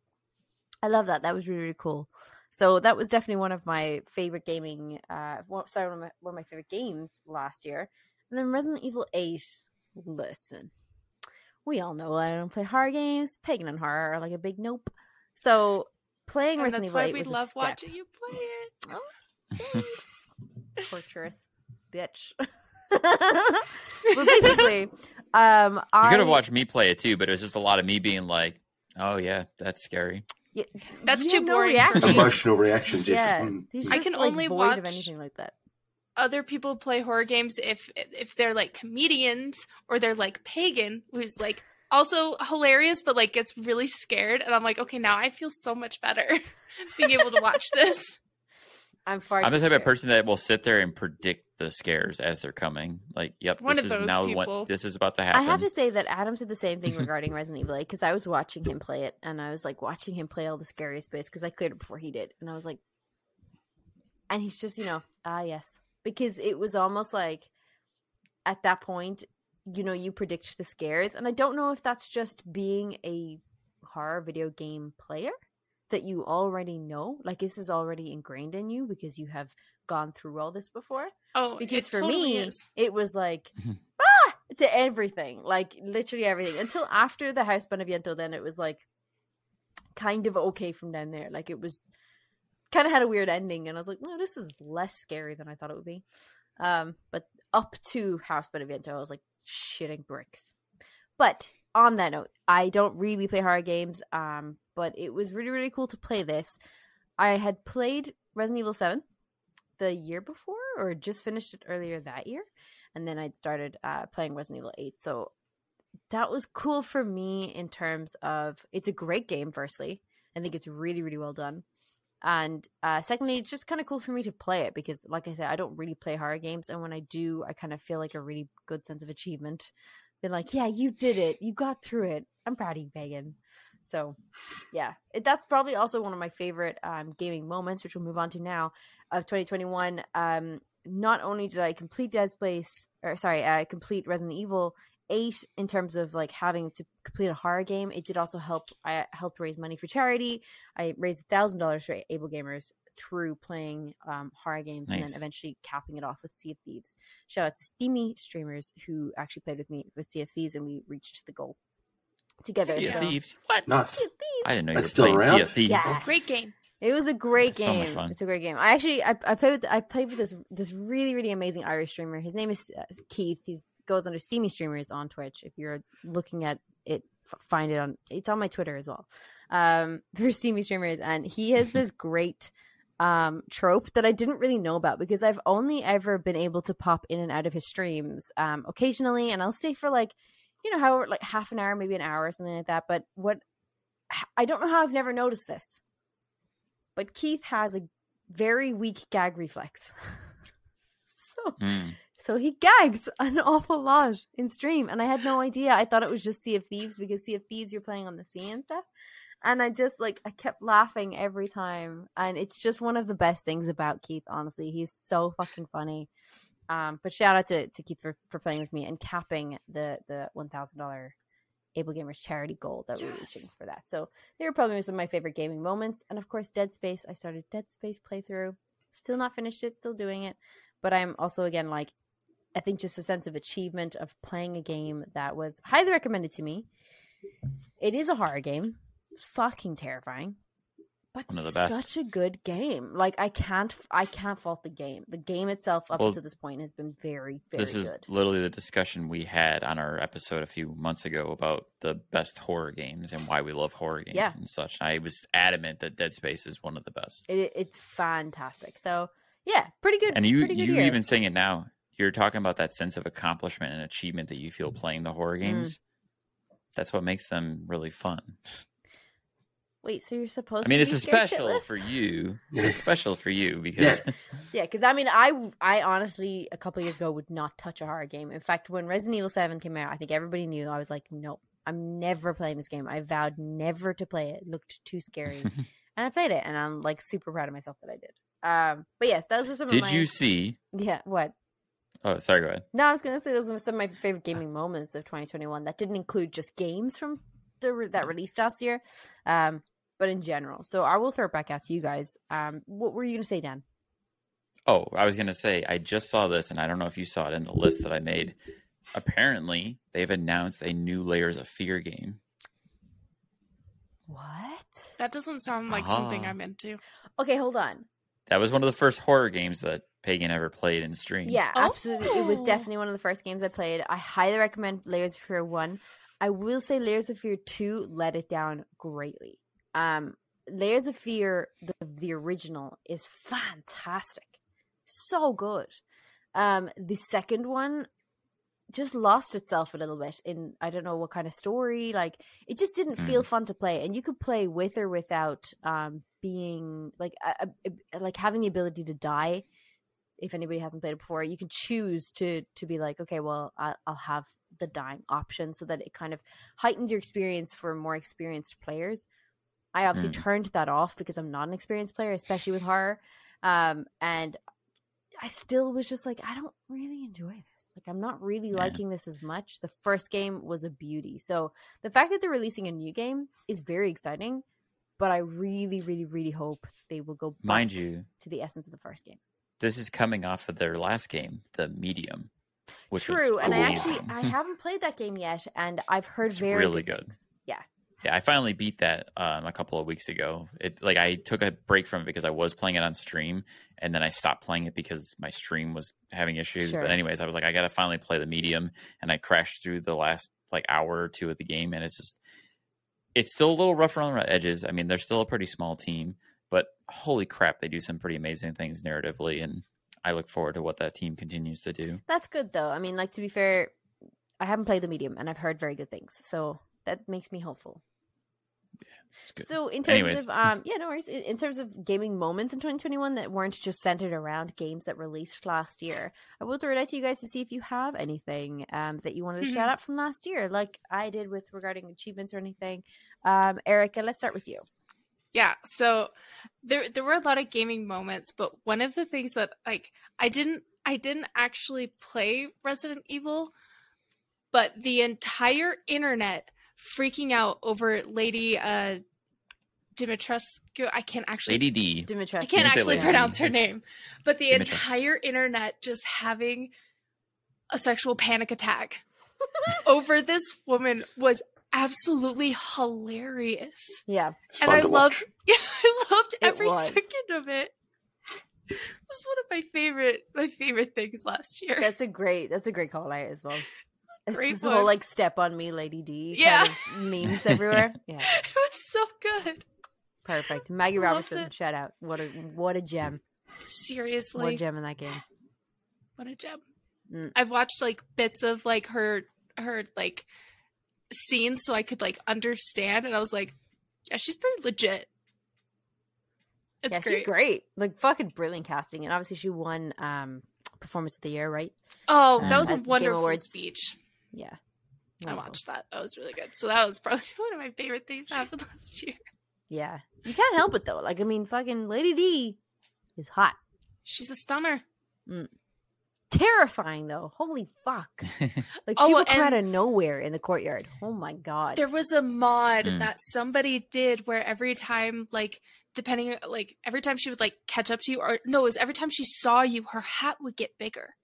Speaker 1: I love that. That was really really cool. So that was definitely one of my favorite gaming. Uh, one, sorry, one of, my, one of my favorite games last year. And then Resident Evil Eight. Listen, we all know I don't play horror games. Pagan and horror are like a big nope. So playing
Speaker 4: And
Speaker 1: Resident Evil
Speaker 4: why
Speaker 1: Eight
Speaker 4: we
Speaker 1: was
Speaker 4: love
Speaker 1: a step.
Speaker 4: watching you play it. <laughs> <laughs>
Speaker 1: Torturous bitch. <laughs> but basically, um,
Speaker 2: You
Speaker 1: I
Speaker 2: could have watched me play it too, but it was just a lot of me being like, "Oh yeah, that's scary."
Speaker 1: Yeah,
Speaker 4: That's too
Speaker 1: have no
Speaker 4: boring for
Speaker 1: reaction.
Speaker 3: Emotional reactions. Yes.
Speaker 1: Yeah,
Speaker 3: Mm.
Speaker 1: he's
Speaker 4: I can
Speaker 1: like,
Speaker 4: only
Speaker 1: void of
Speaker 4: watch-
Speaker 1: anything like that.
Speaker 4: Other people play horror games if if they're like comedians or they're like pagan, who's like also hilarious, but like gets really scared. And I'm like, okay, now I feel so much better <laughs> being able to watch this.
Speaker 1: I'm far.
Speaker 2: I'm the
Speaker 1: too
Speaker 2: type of person that will sit there and predict the scares as they're coming. Like, yep,
Speaker 4: One
Speaker 2: this
Speaker 4: of
Speaker 2: is
Speaker 4: those
Speaker 2: now
Speaker 4: people.
Speaker 2: what this is about to happen.
Speaker 1: I have to say that Adam said the same thing <laughs> regarding Resident Evil because I was watching him play it and I was like watching him play all the scariest bits because I cleared it before he did and I was like, and he's just you know ah yes because it was almost like at that point you know you predict the scares and I don't know if that's just being a horror video game player that you already know like this is already ingrained in you because you have gone through all this before
Speaker 4: Oh,
Speaker 1: because
Speaker 4: it
Speaker 1: for
Speaker 4: totally
Speaker 1: me
Speaker 4: is.
Speaker 1: it was like
Speaker 2: Mhm.
Speaker 1: ah to everything like literally everything until after the house beneviento then it was like kind of okay from down there like it was kind of had a weird ending and i was like no this is less scary than i thought it would be um but up to house beneviento i was like shitting bricks but on that note i don't really play horror games um but it was really really cool to play this. I had played resident evil 7 the year before or just finished it earlier that year and then i'd started uh, playing resident evil 8 so that was cool for me in terms of it's a great game firstly. I think it's really really well done. And uh, secondly it's just kind of cool for me to play it because like i said i don't really play horror games. And when i do i kind of feel like a really good sense of achievement been like yeah you did it you got through it i'm proud of you pagan so yeah it, that's probably also one of my favorite um, gaming moments which we'll move on to now of 2021 um not only did i complete dead space or sorry uh, complete resident evil eight in terms of like having to complete a horror game. It did also help. I helped raise money for charity. I raised thousand dollars for Able Gamers through playing um, horror games and then eventually capping it off with Sea of Thieves. Shout out to Steamy streamers who actually played with me with Sea of Thieves and we reached the goal together.
Speaker 2: Sea of
Speaker 1: so-
Speaker 2: Thieves. What?
Speaker 3: Nice.
Speaker 1: Sea of Thieves.
Speaker 2: I didn't know you
Speaker 3: That's
Speaker 2: were
Speaker 3: still
Speaker 2: playing Sea
Speaker 3: around?
Speaker 2: of Thieves.
Speaker 1: Yeah.
Speaker 4: Great game.
Speaker 1: It was a great
Speaker 2: It's so much
Speaker 1: game.
Speaker 2: fun.
Speaker 1: It's a great game. I actually I, I played with I played with this this really really amazing Irish streamer. His name is uh, Keith. He goes under Steamy Streamers on Twitch. If you're looking at it, f- find it on. It's on my Twitter as well. Um, <laughs> for Steamy Streamers, and he has this great um trope that I didn't really know about because I've only ever been able to pop in and out of his streams um occasionally, and I'll stay for like you know however, like half an hour, maybe an hour or something like that. But what I don't know how I've never noticed this but Keith has a very weak gag reflex. <laughs> so
Speaker 2: Mm.
Speaker 1: so he gags an awful lot in stream and I had no idea. I thought it was just Sea of Thieves because Sea of Thieves you're playing on the sea and stuff. And I just like I kept laughing every time and it's just one of the best things about Keith, honestly. He's so fucking funny. Um but shout out to, to Keith for, for playing with me and capping the the one thousand dollar Able Gamers charity goal that we're reaching for that. So they were probably some of my favorite gaming moments. And of course, Dead Space. I started Dead Space playthrough. Still not finished it, still doing it. But I'm also, again, like, I think just a sense of achievement of playing a game that was highly recommended to me. It is a horror game, fucking terrifying, but
Speaker 2: One of the best.
Speaker 1: such a good game. Like I can't, I can't fault the game. The game itself up
Speaker 2: Well,
Speaker 1: to this point has been very, very
Speaker 2: This is
Speaker 1: good.
Speaker 2: literally the discussion we had on our episode a few months ago about the best horror games and why we love horror games
Speaker 1: Yeah.
Speaker 2: and such. I was adamant that Dead Space is one of the best.
Speaker 1: It, it's fantastic. So yeah, pretty good.
Speaker 2: and you
Speaker 1: good
Speaker 2: you
Speaker 1: year.
Speaker 2: even saying it now. You're talking about that sense of accomplishment and achievement that you feel playing the horror
Speaker 1: Mm.
Speaker 2: games. That's what makes them really fun. <laughs>
Speaker 1: Wait, so you're supposed? To.
Speaker 2: I mean,
Speaker 1: to
Speaker 2: it's
Speaker 1: be
Speaker 2: a special
Speaker 1: shitless?
Speaker 2: for you. <laughs> It's special for you because
Speaker 1: Yeah, <laughs> because I mean, I I honestly a couple years ago would not touch a horror game. In fact, when Resident Evil Seven came out, I think everybody knew. I was like, no, I'm never playing this game. I vowed never to play it. It looked too scary, <laughs> and I played it, and I'm like super proud of myself that I did. Um, but yes, those are some
Speaker 2: did
Speaker 1: of my.
Speaker 2: you see?
Speaker 1: Yeah, what?
Speaker 2: Oh, sorry. Go ahead.
Speaker 1: No, I was gonna say those are some of my favorite gaming moments of 2021. That didn't include just games from the re- that released last year, um, but in general. So I will throw it back out to you guys. Um, what were you gonna say, Dan?
Speaker 2: Oh, I was gonna say I just saw this, and I don't know if you saw it in the list that I made. Apparently, they've announced a new Layers of Fear game.
Speaker 1: What?
Speaker 4: That doesn't sound like something
Speaker 2: Ah.
Speaker 4: I'm into.
Speaker 1: Okay, hold on.
Speaker 2: That was one of the first horror games that Pagan ever played in stream.
Speaker 1: Yeah, absolutely. It was
Speaker 4: Oh.
Speaker 1: definitely one of the first games I played. I highly recommend Layers of Fear 1. I will say Layers of Fear 2 let it down greatly. Um Layers of Fear the the original is fantastic. So good. Um the second one just lost itself a little bit in I don't know what kind of story like it just didn't feel fun to play and you could play with or without um being like a, a- like having the ability to die if anybody hasn't played it before you can choose to to be like okay well I, i'll have the dying option so that it kind of heightens your experience for more experienced players i obviously
Speaker 2: Mm.
Speaker 1: turned that off because i'm not an experienced player especially with horror um and i still was just like i don't really enjoy this like i'm not really
Speaker 2: Yeah.
Speaker 1: liking this as much the first game was a beauty so the fact that they're releasing a new game is very exciting but i really really really hope they will go back
Speaker 2: Mind you,
Speaker 1: to the essence of the first game
Speaker 2: this is coming off of their last game, the Medium. Which was
Speaker 1: True, and I actually I haven't played that game yet, and I've heard
Speaker 2: It's
Speaker 1: very
Speaker 2: really
Speaker 1: good.
Speaker 2: good.
Speaker 1: things. Yeah,
Speaker 2: Yeah, I finally beat that um, a couple of weeks ago. It like I took a break from it because I was playing it on stream, and then I stopped playing it because my stream was having issues.
Speaker 1: Sure.
Speaker 2: But anyways, I was like, I gotta finally play the medium, and I crashed through the last like hour or two of the game, and it's just it's still a little rough around the edges. I mean, they're still a pretty small team, but holy crap, they do some pretty amazing things narratively, and I look forward to what that team continues to do.
Speaker 1: that's good though. I mean, like to be fair, I haven't played the medium, and I've heard very good things, so that makes me hopeful.
Speaker 2: It's good.
Speaker 1: So in terms
Speaker 2: Anyways.
Speaker 1: of um, yeah, no worries. In, in terms of gaming moments in 2021 that weren't just centered around games that released last year, I will throw it out to you guys to see if you have anything um that you wanted to shout out from last year, like I did with regarding achievements or anything. Um, Erica, let's start with you.
Speaker 4: Yeah, so there there were a lot of gaming moments, but one of the things that like I didn't I didn't actually play Resident Evil, but the entire internet freaking out over Lady uh, Dimitrescu. I can't actually
Speaker 2: Lady D.
Speaker 1: Dimitrescu.
Speaker 4: I can't
Speaker 2: You
Speaker 4: actually pronounce her name, but the
Speaker 2: Dimitrescu.
Speaker 4: entire internet just having a sexual panic attack <laughs> over this woman was absolutely hilarious.
Speaker 1: Yeah.
Speaker 3: It's
Speaker 4: and I loved, yeah, <laughs> I loved every second of it. It was one of my favorite, my favorite things last year.
Speaker 1: That's a great. That's a great call out as well. It's
Speaker 4: Great
Speaker 1: this
Speaker 4: one.
Speaker 1: whole like step on me, Lady D.
Speaker 4: Yeah.
Speaker 1: Kind of memes <laughs> everywhere. <laughs> Yeah.
Speaker 4: it was so good.
Speaker 1: Perfect. Maggie
Speaker 4: Loved
Speaker 1: Robertson,
Speaker 4: it.
Speaker 1: shout out. What a what a gem. Seriously, what a gem in that game.
Speaker 4: what a gem.
Speaker 1: Mm.
Speaker 4: I've watched like bits of like her her like scenes so I could like understand, and I was like, yeah, she's pretty legit. It's
Speaker 1: yeah,
Speaker 4: great.
Speaker 1: she's great. Like fucking brilliant casting. And obviously she won um performance of the year, right?
Speaker 4: Oh,
Speaker 2: Mm.
Speaker 4: that was a wonderful speech.
Speaker 1: Yeah.
Speaker 4: I
Speaker 1: Wonderful.
Speaker 4: watched that. That was really good. So that was <laughs> probably one of my favorite things that happened last year.
Speaker 1: Yeah. You can't help it though. Like I mean fucking Lady D is hot.
Speaker 4: She's a stunner.
Speaker 1: Terrifying though. Holy fuck. <laughs> Like
Speaker 4: Oh,
Speaker 1: she would come out of nowhere in the courtyard. Oh my god.
Speaker 4: There was a mod
Speaker 2: Mm.
Speaker 4: that somebody did where every time, like, depending, like, every time she would like catch up to you, or no, it was every time she saw you, her hat would get bigger,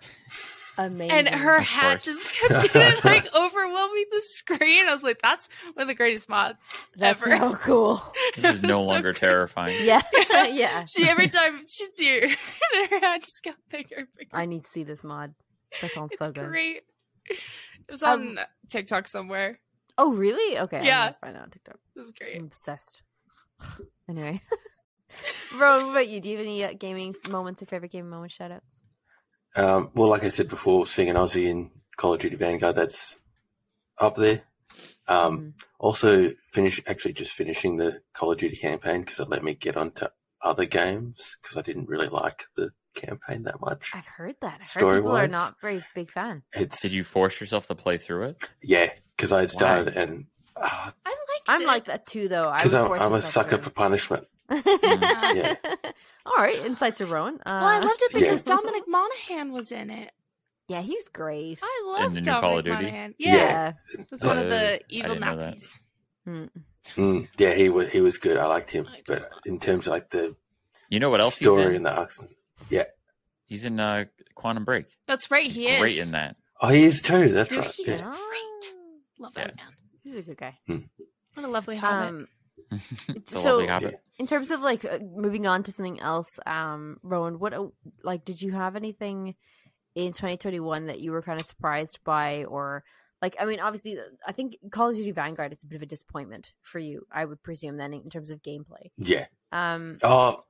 Speaker 4: <laughs>
Speaker 1: Amazing.
Speaker 4: and her
Speaker 2: Of
Speaker 4: hat
Speaker 2: course.
Speaker 4: just kept <laughs> getting, like overwhelming the screen. I was like, that's one of the greatest mods
Speaker 1: That's
Speaker 4: ever.
Speaker 1: so cool.
Speaker 2: This is <laughs> no
Speaker 4: So
Speaker 2: longer
Speaker 4: great.
Speaker 2: terrifying.
Speaker 1: Yeah. <laughs> yeah.
Speaker 4: She every time she'd see her, her hat just got bigger. and bigger.
Speaker 1: I need to see this mod. That sounds
Speaker 4: it's
Speaker 1: so good.
Speaker 4: great. It was
Speaker 1: Um,
Speaker 4: on TikTok somewhere.
Speaker 1: Oh really? Okay. I'm
Speaker 4: Yeah.
Speaker 1: find out on TikTok.
Speaker 4: It was great.
Speaker 1: I'm obsessed. <sighs> Anyway. Bro, what about you? Do you have any uh, gaming moments or favorite gaming moments shout outs?
Speaker 3: Um, well, like I said before, seeing an Aussie in Call of Duty Vanguard, that's up there. Um,
Speaker 1: Mhm.
Speaker 3: Also, finish actually just finishing the Call of Duty campaign because it let me get onto other games because I didn't really like the campaign that much.
Speaker 1: I've heard that. I've heard
Speaker 3: Story
Speaker 1: people are not very big fan.
Speaker 3: It's
Speaker 2: Did you force yourself to play through it?
Speaker 3: yeah, because I had started and
Speaker 4: I liked
Speaker 1: I'm
Speaker 4: it.
Speaker 1: like that too, though.
Speaker 3: Because I'm, I'm a sucker
Speaker 1: to.
Speaker 3: for punishment.
Speaker 1: Yeah. <laughs> All right, insights of Rohan. Uh,
Speaker 4: Well, I loved it because
Speaker 3: Yeah.
Speaker 4: Dominic Monaghan was in it.
Speaker 1: Yeah, he's great.
Speaker 4: I
Speaker 2: In
Speaker 4: love
Speaker 2: the
Speaker 4: Dominic
Speaker 2: Call of Duty?
Speaker 4: Monaghan.
Speaker 3: Yeah.
Speaker 4: Yeah, was one of
Speaker 2: Uh,
Speaker 4: the evil
Speaker 2: didn't know that.
Speaker 4: Nazis.
Speaker 1: Mm.
Speaker 3: Mm, <laughs> yeah, he was he was good. I liked him, but
Speaker 4: him a lot.
Speaker 3: in terms of like the
Speaker 2: You know what else he's
Speaker 3: story
Speaker 2: in?
Speaker 3: and the Yeah,
Speaker 2: He's in uh, Quantum Break.
Speaker 4: That's right, he is.
Speaker 2: Great in that.
Speaker 3: oh, he is too. That's
Speaker 4: Dude,
Speaker 3: right.
Speaker 4: he's
Speaker 3: Yeah.
Speaker 4: great. Love
Speaker 2: Yeah.
Speaker 4: that man.
Speaker 1: He's a good guy.
Speaker 4: What a lovely hobbit.
Speaker 1: Um,
Speaker 2: it's a <laughs>
Speaker 1: So- in terms of like uh, moving on to something else, um, Rohan, what uh, like did you have anything in 2021 that you were kind of surprised by, or like I mean, obviously, I think Call of Duty Vanguard is a bit of a disappointment for you. I would presume then in terms of gameplay.
Speaker 3: yeah.
Speaker 1: Um,
Speaker 3: Oh,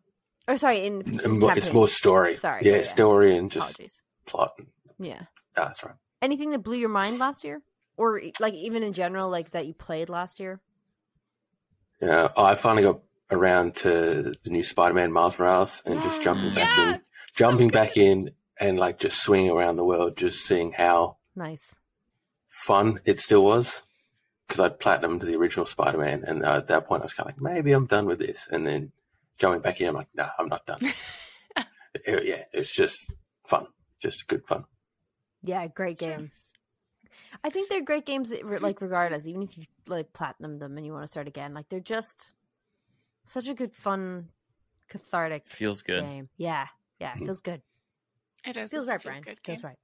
Speaker 1: or sorry, in,
Speaker 3: it's
Speaker 1: campaign.
Speaker 3: more story.
Speaker 1: Sorry,
Speaker 3: yeah,
Speaker 1: yeah,
Speaker 3: story and just
Speaker 1: Apologies.
Speaker 3: plot.
Speaker 1: Yeah.
Speaker 3: Ah, that's right.
Speaker 1: Anything that blew your mind last year, or like even in general, like that you played last year?
Speaker 3: Yeah, oh, I finally got around to the new Spider-Man Miles Morales and just <gasps> jumping back
Speaker 4: Yeah,
Speaker 3: in, jumping back in, and like just swinging around the world, just seeing how
Speaker 1: Nice.
Speaker 3: fun it still was. Because I'd platinumed the original Spider-Man, and uh, at that point I was kind of like, maybe I'm done with this. And then jumping back in, I'm like, no, I'm not done. <laughs> It- yeah, it's just fun, just good fun.
Speaker 1: Yeah, great
Speaker 4: It's true.
Speaker 1: Games. I think they're great games, like regardless, even if you like platinum them and you want to start again, like they're just such a good, fun, cathartic
Speaker 2: Feels good.
Speaker 1: game. Yeah, yeah,
Speaker 3: Mhm.
Speaker 1: feels good.
Speaker 4: it is.
Speaker 1: Feels
Speaker 4: It's a
Speaker 1: right,
Speaker 4: feel
Speaker 1: Brian.
Speaker 4: good
Speaker 1: Feels right.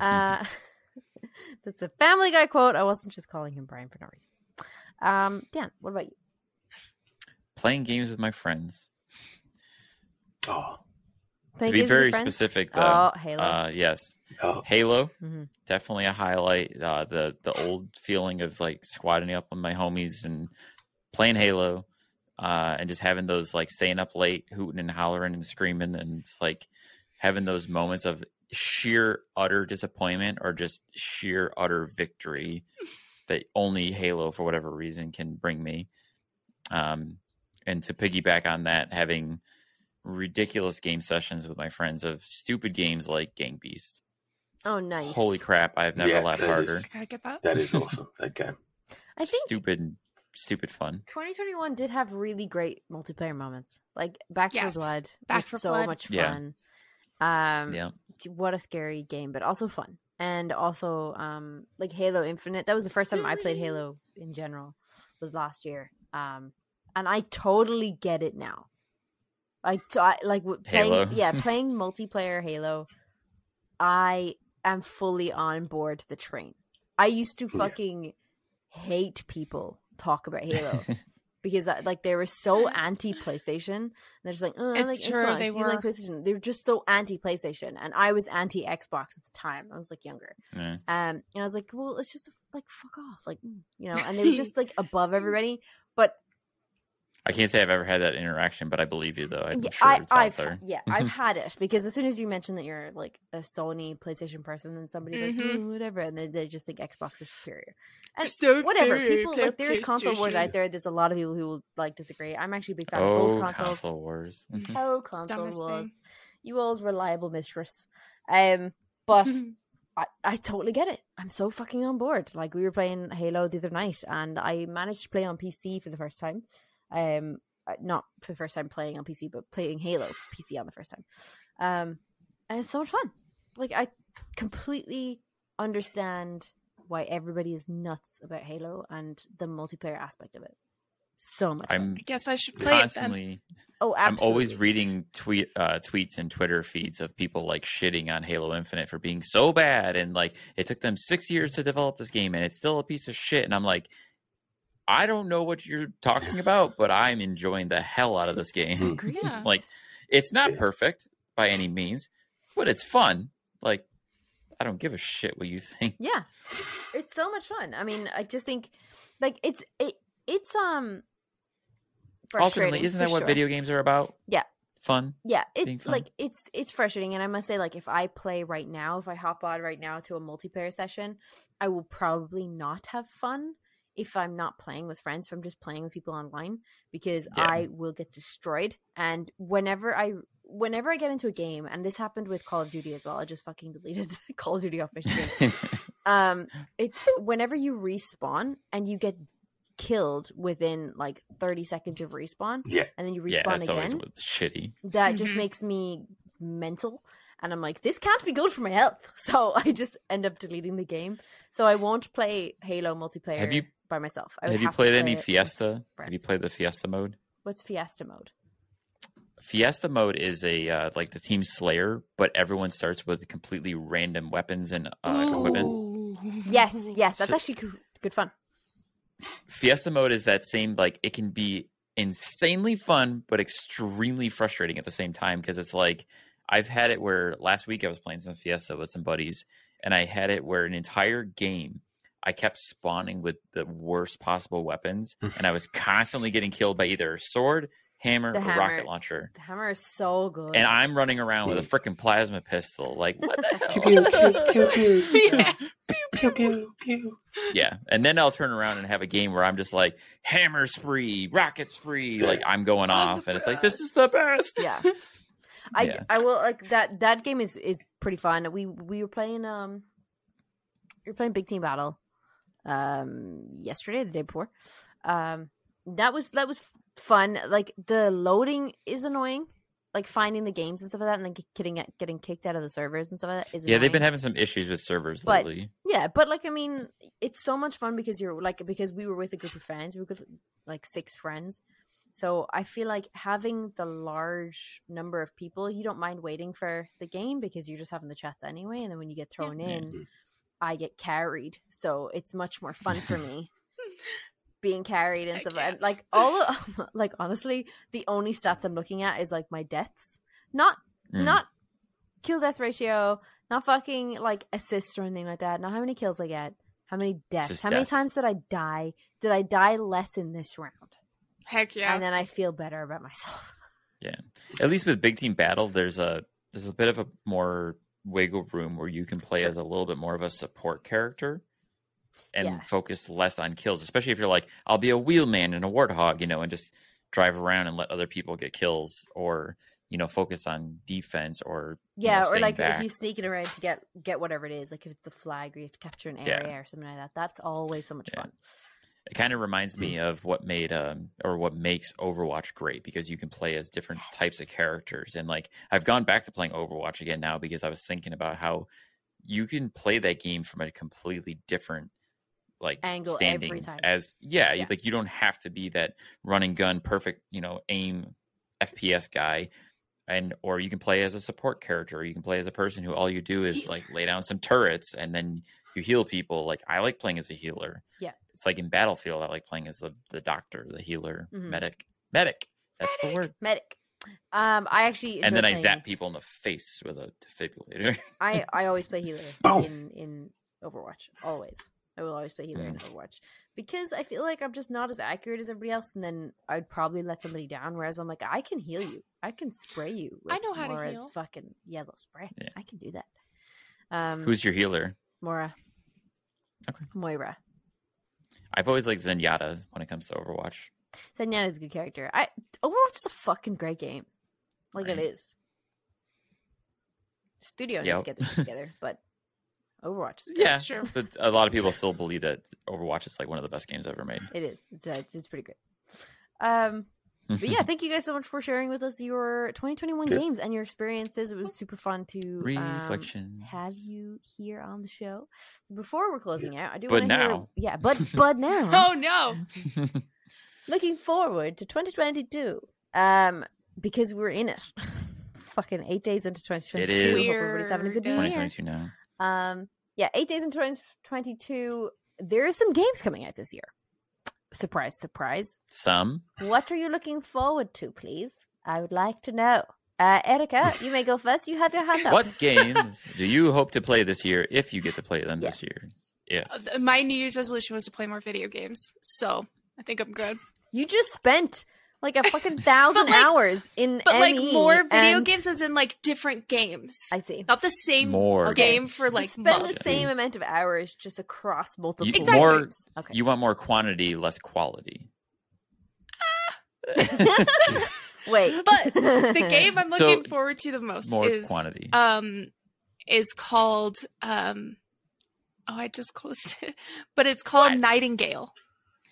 Speaker 1: Uh, <laughs> that's a Family Guy quote. I wasn't just calling him Brian for no reason. Um, Dan, what about you?
Speaker 2: Playing games with my friends.
Speaker 3: Oh,
Speaker 1: Playing
Speaker 2: to be
Speaker 1: games with your
Speaker 2: very specific, though.
Speaker 1: Oh, Halo.
Speaker 2: Uh, yes,
Speaker 3: oh,
Speaker 2: Halo.
Speaker 1: Mhm.
Speaker 2: definitely a highlight. Uh, the the old feeling of like squatting up with my homies and playing Halo, uh, and just having those like staying up late, hooting and hollering and screaming, and like having those moments of sheer utter disappointment or just sheer utter victory that only Halo for whatever reason can bring me. Um, and to piggyback on that, having ridiculous game sessions with my friends of stupid games like Gang Beasts.
Speaker 1: oh, nice.
Speaker 2: Holy crap! I've never
Speaker 3: Yeah,
Speaker 2: laughed harder.
Speaker 3: is-
Speaker 4: I gotta get that.
Speaker 3: that is <laughs> awesome. that game.
Speaker 1: I think
Speaker 2: stupid, stupid fun.
Speaker 1: 2021 did have really great multiplayer moments. Like Back
Speaker 4: Yes.
Speaker 1: for Blood
Speaker 4: Back
Speaker 1: was
Speaker 4: 4
Speaker 1: so
Speaker 4: Blood.
Speaker 1: much
Speaker 2: Yeah.
Speaker 1: fun. Um,
Speaker 2: Yeah,
Speaker 1: what a scary game, but also fun. and also um like Halo Infinite. That was the first time I played Halo in general. Was last year. Um, and I totally get it now. I, t- I like playing,
Speaker 2: Halo.
Speaker 1: yeah, <laughs> playing multiplayer Halo. I am fully on board the train. I used to
Speaker 3: Yeah.
Speaker 1: fucking hate people talk about Halo <laughs> because I, like they were so anti PlayStation. They're just like, oh,
Speaker 4: It's
Speaker 1: like
Speaker 4: true,
Speaker 1: Xbox,
Speaker 4: they
Speaker 1: you like
Speaker 4: were.
Speaker 1: PlayStation. They were just so anti PlayStation, and I was anti Xbox at the time. I was like younger,
Speaker 2: Yeah.
Speaker 1: um, and I was like, well, it's just like fuck off, like mm, you know. And they were <laughs> just like above everybody. But
Speaker 2: I can't say I've ever had that interaction, but I believe you though. I'm
Speaker 1: yeah,
Speaker 2: sure
Speaker 1: I,
Speaker 2: it's
Speaker 1: I've,
Speaker 2: there.
Speaker 1: yeah, <laughs> I've had it because as soon as you mention that you're like a Sony PlayStation person, then somebody like
Speaker 4: Mhm.
Speaker 1: "Mm, whatever, and they, they just think Xbox is superior. And
Speaker 4: So
Speaker 1: whatever,
Speaker 4: superior,
Speaker 1: people
Speaker 4: play
Speaker 1: like there's console wars out there. There's a lot of people who will like disagree. I'm actually a big fan of both
Speaker 2: Oh,
Speaker 1: consoles.
Speaker 2: console wars. Mhm.
Speaker 1: Oh, console
Speaker 4: Dumbest
Speaker 1: wars.
Speaker 4: thing.
Speaker 1: You old reliable mistress. Um, but <laughs> I, I totally get it. I'm so fucking on board. Like we were playing Halo the other night, and I managed to play on PC for the first time. Um, uh, not for the first time playing on PC, but playing Halo PC on the first time. Um, and it's so much fun. Like I completely understand why everybody is nuts about Halo and the multiplayer aspect of it. So much. fun.
Speaker 2: I'm
Speaker 4: I guess I should play it then.
Speaker 2: constantly.
Speaker 1: Oh,
Speaker 2: I'm always reading tweet uh, tweets and Twitter feeds of people like shitting on Halo Infinite for being so bad, and like it took them six years to develop this game, and it's still a piece of shit. And I'm like, I don't know what you're talking about, but I'm enjoying the hell out of this <laughs> game. <laughs>
Speaker 4: Yeah.
Speaker 2: like, it's not perfect by any means, but it's fun. Like, I don't give a shit what you think.
Speaker 1: Yeah, it's so much fun. I mean, I just think like it's it it's um.
Speaker 2: Ultimately, isn't
Speaker 1: for
Speaker 2: that what
Speaker 1: sure.
Speaker 2: video games are about?
Speaker 1: Yeah.
Speaker 2: fun.
Speaker 1: Yeah, it's
Speaker 2: fun?
Speaker 1: like it's it's frustrating, and I must say, like if I play right now, if I hop on right now to a multiplayer session, I will probably not have fun if I'm not playing with friends. If I'm just playing with people online, because
Speaker 2: Yeah.
Speaker 1: I will get destroyed. And whenever I whenever I get into a game, and this happened with Call of Duty as well, I just fucking deleted <laughs> Call of Duty off my Steam. <laughs> um it's whenever you respawn and you get killed within like 30 seconds of respawn
Speaker 3: Yeah.
Speaker 1: and then you
Speaker 2: yeah,
Speaker 1: respawn
Speaker 2: that's
Speaker 1: again
Speaker 2: what's shitty.
Speaker 1: that just
Speaker 4: Mhm.
Speaker 1: makes me mental and i'm like this can't be good for my health <laughs> so i just end up deleting the game so i won't play halo multiplayer
Speaker 2: Have you-
Speaker 1: by myself I would
Speaker 2: Have you
Speaker 1: to
Speaker 2: played
Speaker 1: play
Speaker 2: any Fiesta? Have you played the Fiesta mode?
Speaker 1: what's fiesta mode
Speaker 2: Fiesta mode is a uh, like the team Slayer, but everyone starts with completely random weapons and uh, equipment.
Speaker 1: Yes yes that's
Speaker 2: So-
Speaker 1: actually good fun
Speaker 2: Fiesta mode is that same like it can be insanely fun but extremely frustrating at the same time because it's like I've had it where last week I was playing some Fiesta with some buddies and I had it where an entire game I kept spawning with the worst possible weapons and I was <laughs> constantly getting killed by either a sword, hammer,
Speaker 1: The
Speaker 2: or
Speaker 1: hammer.
Speaker 2: rocket launcher.
Speaker 1: the hammer is so good
Speaker 2: And I'm running around with a freaking plasma pistol. Like what the hell?
Speaker 4: Yeah,
Speaker 2: and then I'll turn around and have a game where I'm just like hammer spree, rocket spree, like I'm going off, and it's like this is the best.
Speaker 1: yeah <laughs> I,
Speaker 2: Yeah.
Speaker 1: I will like that that game is is pretty fun we we were playing um we were playing big team battle um yesterday the day before. Um that was that was fun. Like the loading is annoying. Like finding the games and stuff like that and then getting getting kicked out of the servers and stuff like that is
Speaker 2: Yeah, they've been having some issues with servers
Speaker 1: But-
Speaker 2: lately.
Speaker 1: yeah but like i mean it's so much fun because you're like because we were with a group of friends. We were with, like six friends. So i feel like having the large number of people you don't mind waiting for the game because you're just having the chats anyway and then when you get thrown
Speaker 2: Yeah.
Speaker 1: in i get carried so it's much more fun for <laughs> me being carried and stuff and like all of, <laughs> like honestly the only stats i'm looking at is like my deaths not
Speaker 2: Mm.
Speaker 1: not kill death ratio, not fucking like assists or anything like that. Not how many kills I get, how many deaths, how many times did I die? Did I die less in this round?
Speaker 4: Heck yeah.
Speaker 1: And then I feel better about myself. Yeah.
Speaker 2: At least with big team battle, there's a there's a bit of a more wiggle room where you can play as a little bit more of a support character and
Speaker 1: Yeah.
Speaker 2: focus less on kills, especially if you're like, I'll be a wheelman and a warthog, you know, and just drive around and let other people get kills or you know focus on defense or you know,
Speaker 1: Yeah, or like
Speaker 2: back.
Speaker 1: if you sneak it around to get get whatever it is, like if it's the flag or you have to capture an
Speaker 2: Yeah.
Speaker 1: area or something like that. That's always so much
Speaker 2: Yeah.
Speaker 1: fun.
Speaker 2: It kind of reminds me of what made um or what makes Overwatch great because you can play as different types of characters and like I've gone back to playing Overwatch again now because I was thinking about how you can play that game from a completely different like
Speaker 1: Angle
Speaker 2: standing
Speaker 1: every time.
Speaker 2: as yeah,
Speaker 1: Yeah.
Speaker 2: like you don't have to be that run and gun perfect you know aim fps guy and or you can play as a support character or you can play as a person who all you do is like lay down some turrets and then you heal people like i like playing as a healer
Speaker 1: Yeah.
Speaker 2: It's like in battlefield i like playing as the, the doctor the healer
Speaker 1: Mhm.
Speaker 2: medic medic that's the word
Speaker 1: Medic. Um, I actually
Speaker 2: and then
Speaker 1: enjoy
Speaker 2: i zap people in the face with a defibrillator
Speaker 1: I I always play healer <laughs> in in Overwatch. Always, I will always play healer in
Speaker 2: Mm.
Speaker 1: Overwatch because I feel like I'm just not as accurate as everybody else, and then I'd probably let somebody down. Whereas I'm like, I can heal you. I can spray you. With
Speaker 4: I know how to
Speaker 1: Moira's
Speaker 4: heal.
Speaker 1: Fucking yellow spray.
Speaker 2: Yeah.
Speaker 1: I can do that. Um,
Speaker 2: who's your healer
Speaker 1: Mora?
Speaker 2: Okay.
Speaker 1: Moira.
Speaker 2: I've always liked zenyatta when it comes to overwatch
Speaker 1: Zenyatta's a good character. I Overwatch is a fucking great game. Like it
Speaker 2: Right.
Speaker 1: is. Studio needs to get their shit together, <laughs> but Overwatch is good.
Speaker 2: yeah
Speaker 4: That's true.
Speaker 2: but a lot of people still believe that overwatch is like one of the best games ever made
Speaker 1: It is. It's uh, it's pretty great. Um, but yeah, thank you guys so much for sharing with us your 2021
Speaker 3: Yeah.
Speaker 1: games and your experiences. It was super fun to um,
Speaker 2: reflection
Speaker 1: have you here on the show. So before we're closing out, I do
Speaker 2: But
Speaker 1: want to hear,
Speaker 2: now.
Speaker 1: yeah, but <laughs> but now, <laughs>
Speaker 4: Oh no! <laughs>
Speaker 1: looking forward to 2022, um, because we're in it. Fucking eight days into 2022.
Speaker 2: is.
Speaker 1: Hope everybody's having a good new
Speaker 4: Weird.
Speaker 1: year.
Speaker 2: 2022 now
Speaker 1: Um, yeah, eight days in 2022. There are some games coming out this year. Surprise, surprise.
Speaker 2: some
Speaker 1: What are you looking forward to, please? I would like to know. Uh, Erica, you may go first. You have your hand up.
Speaker 2: What <laughs> games do you hope to play this year if you get to play them
Speaker 1: Yes.
Speaker 2: this year? Yeah.
Speaker 4: Uh, My New Year's resolution was to play more video games, so I think I'm good.
Speaker 1: You just spent like a fucking <laughs> thousand
Speaker 4: like-
Speaker 1: hours in
Speaker 4: But like
Speaker 1: ME
Speaker 4: more video
Speaker 1: and-
Speaker 4: games, as in like different games,
Speaker 1: I see.
Speaker 4: not the same
Speaker 2: More
Speaker 4: game
Speaker 2: games.
Speaker 4: for like
Speaker 1: spend
Speaker 4: months.
Speaker 1: the same amount of hours just across multiple
Speaker 2: Exactly.
Speaker 1: games. Okay.
Speaker 2: You want more quantity, less quality. <laughs>
Speaker 1: Wait, <laughs>
Speaker 4: But the game I'm
Speaker 2: So,
Speaker 4: looking forward to the most
Speaker 2: More
Speaker 4: is
Speaker 2: quantity.
Speaker 4: um is called um oh I just closed it, but it's called
Speaker 2: What?
Speaker 4: Nightingale.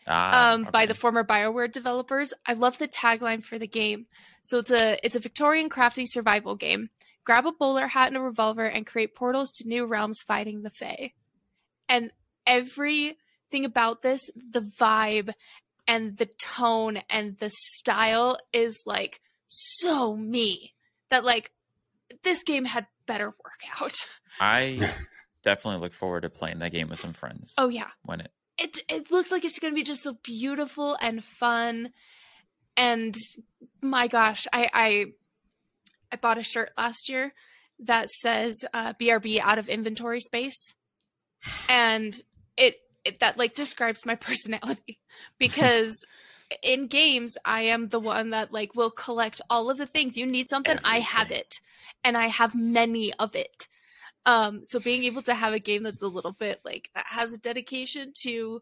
Speaker 2: Ah,
Speaker 4: um, by the former Bioware developers. I love the tagline for the game. So it's a it's a Victorian crafting survival game. Grab a bowler hat and a revolver and create portals to new realms fighting the Fae. And everything about this, the vibe and the tone and the style is like so me that like this game had better work out. <laughs>
Speaker 2: I definitely look forward to playing that game with some friends
Speaker 4: Oh yeah.
Speaker 2: when it.
Speaker 4: It it looks like it's going to be just so beautiful and fun. And my gosh i i i bought a shirt last year that says uh, brb out of inventory space. And it, it that like describes my <laughs> personality because in games i am the one that like will collect all of the things. You need something i have it. And i have many of it um so being able to have a game that's a little bit like that has a dedication to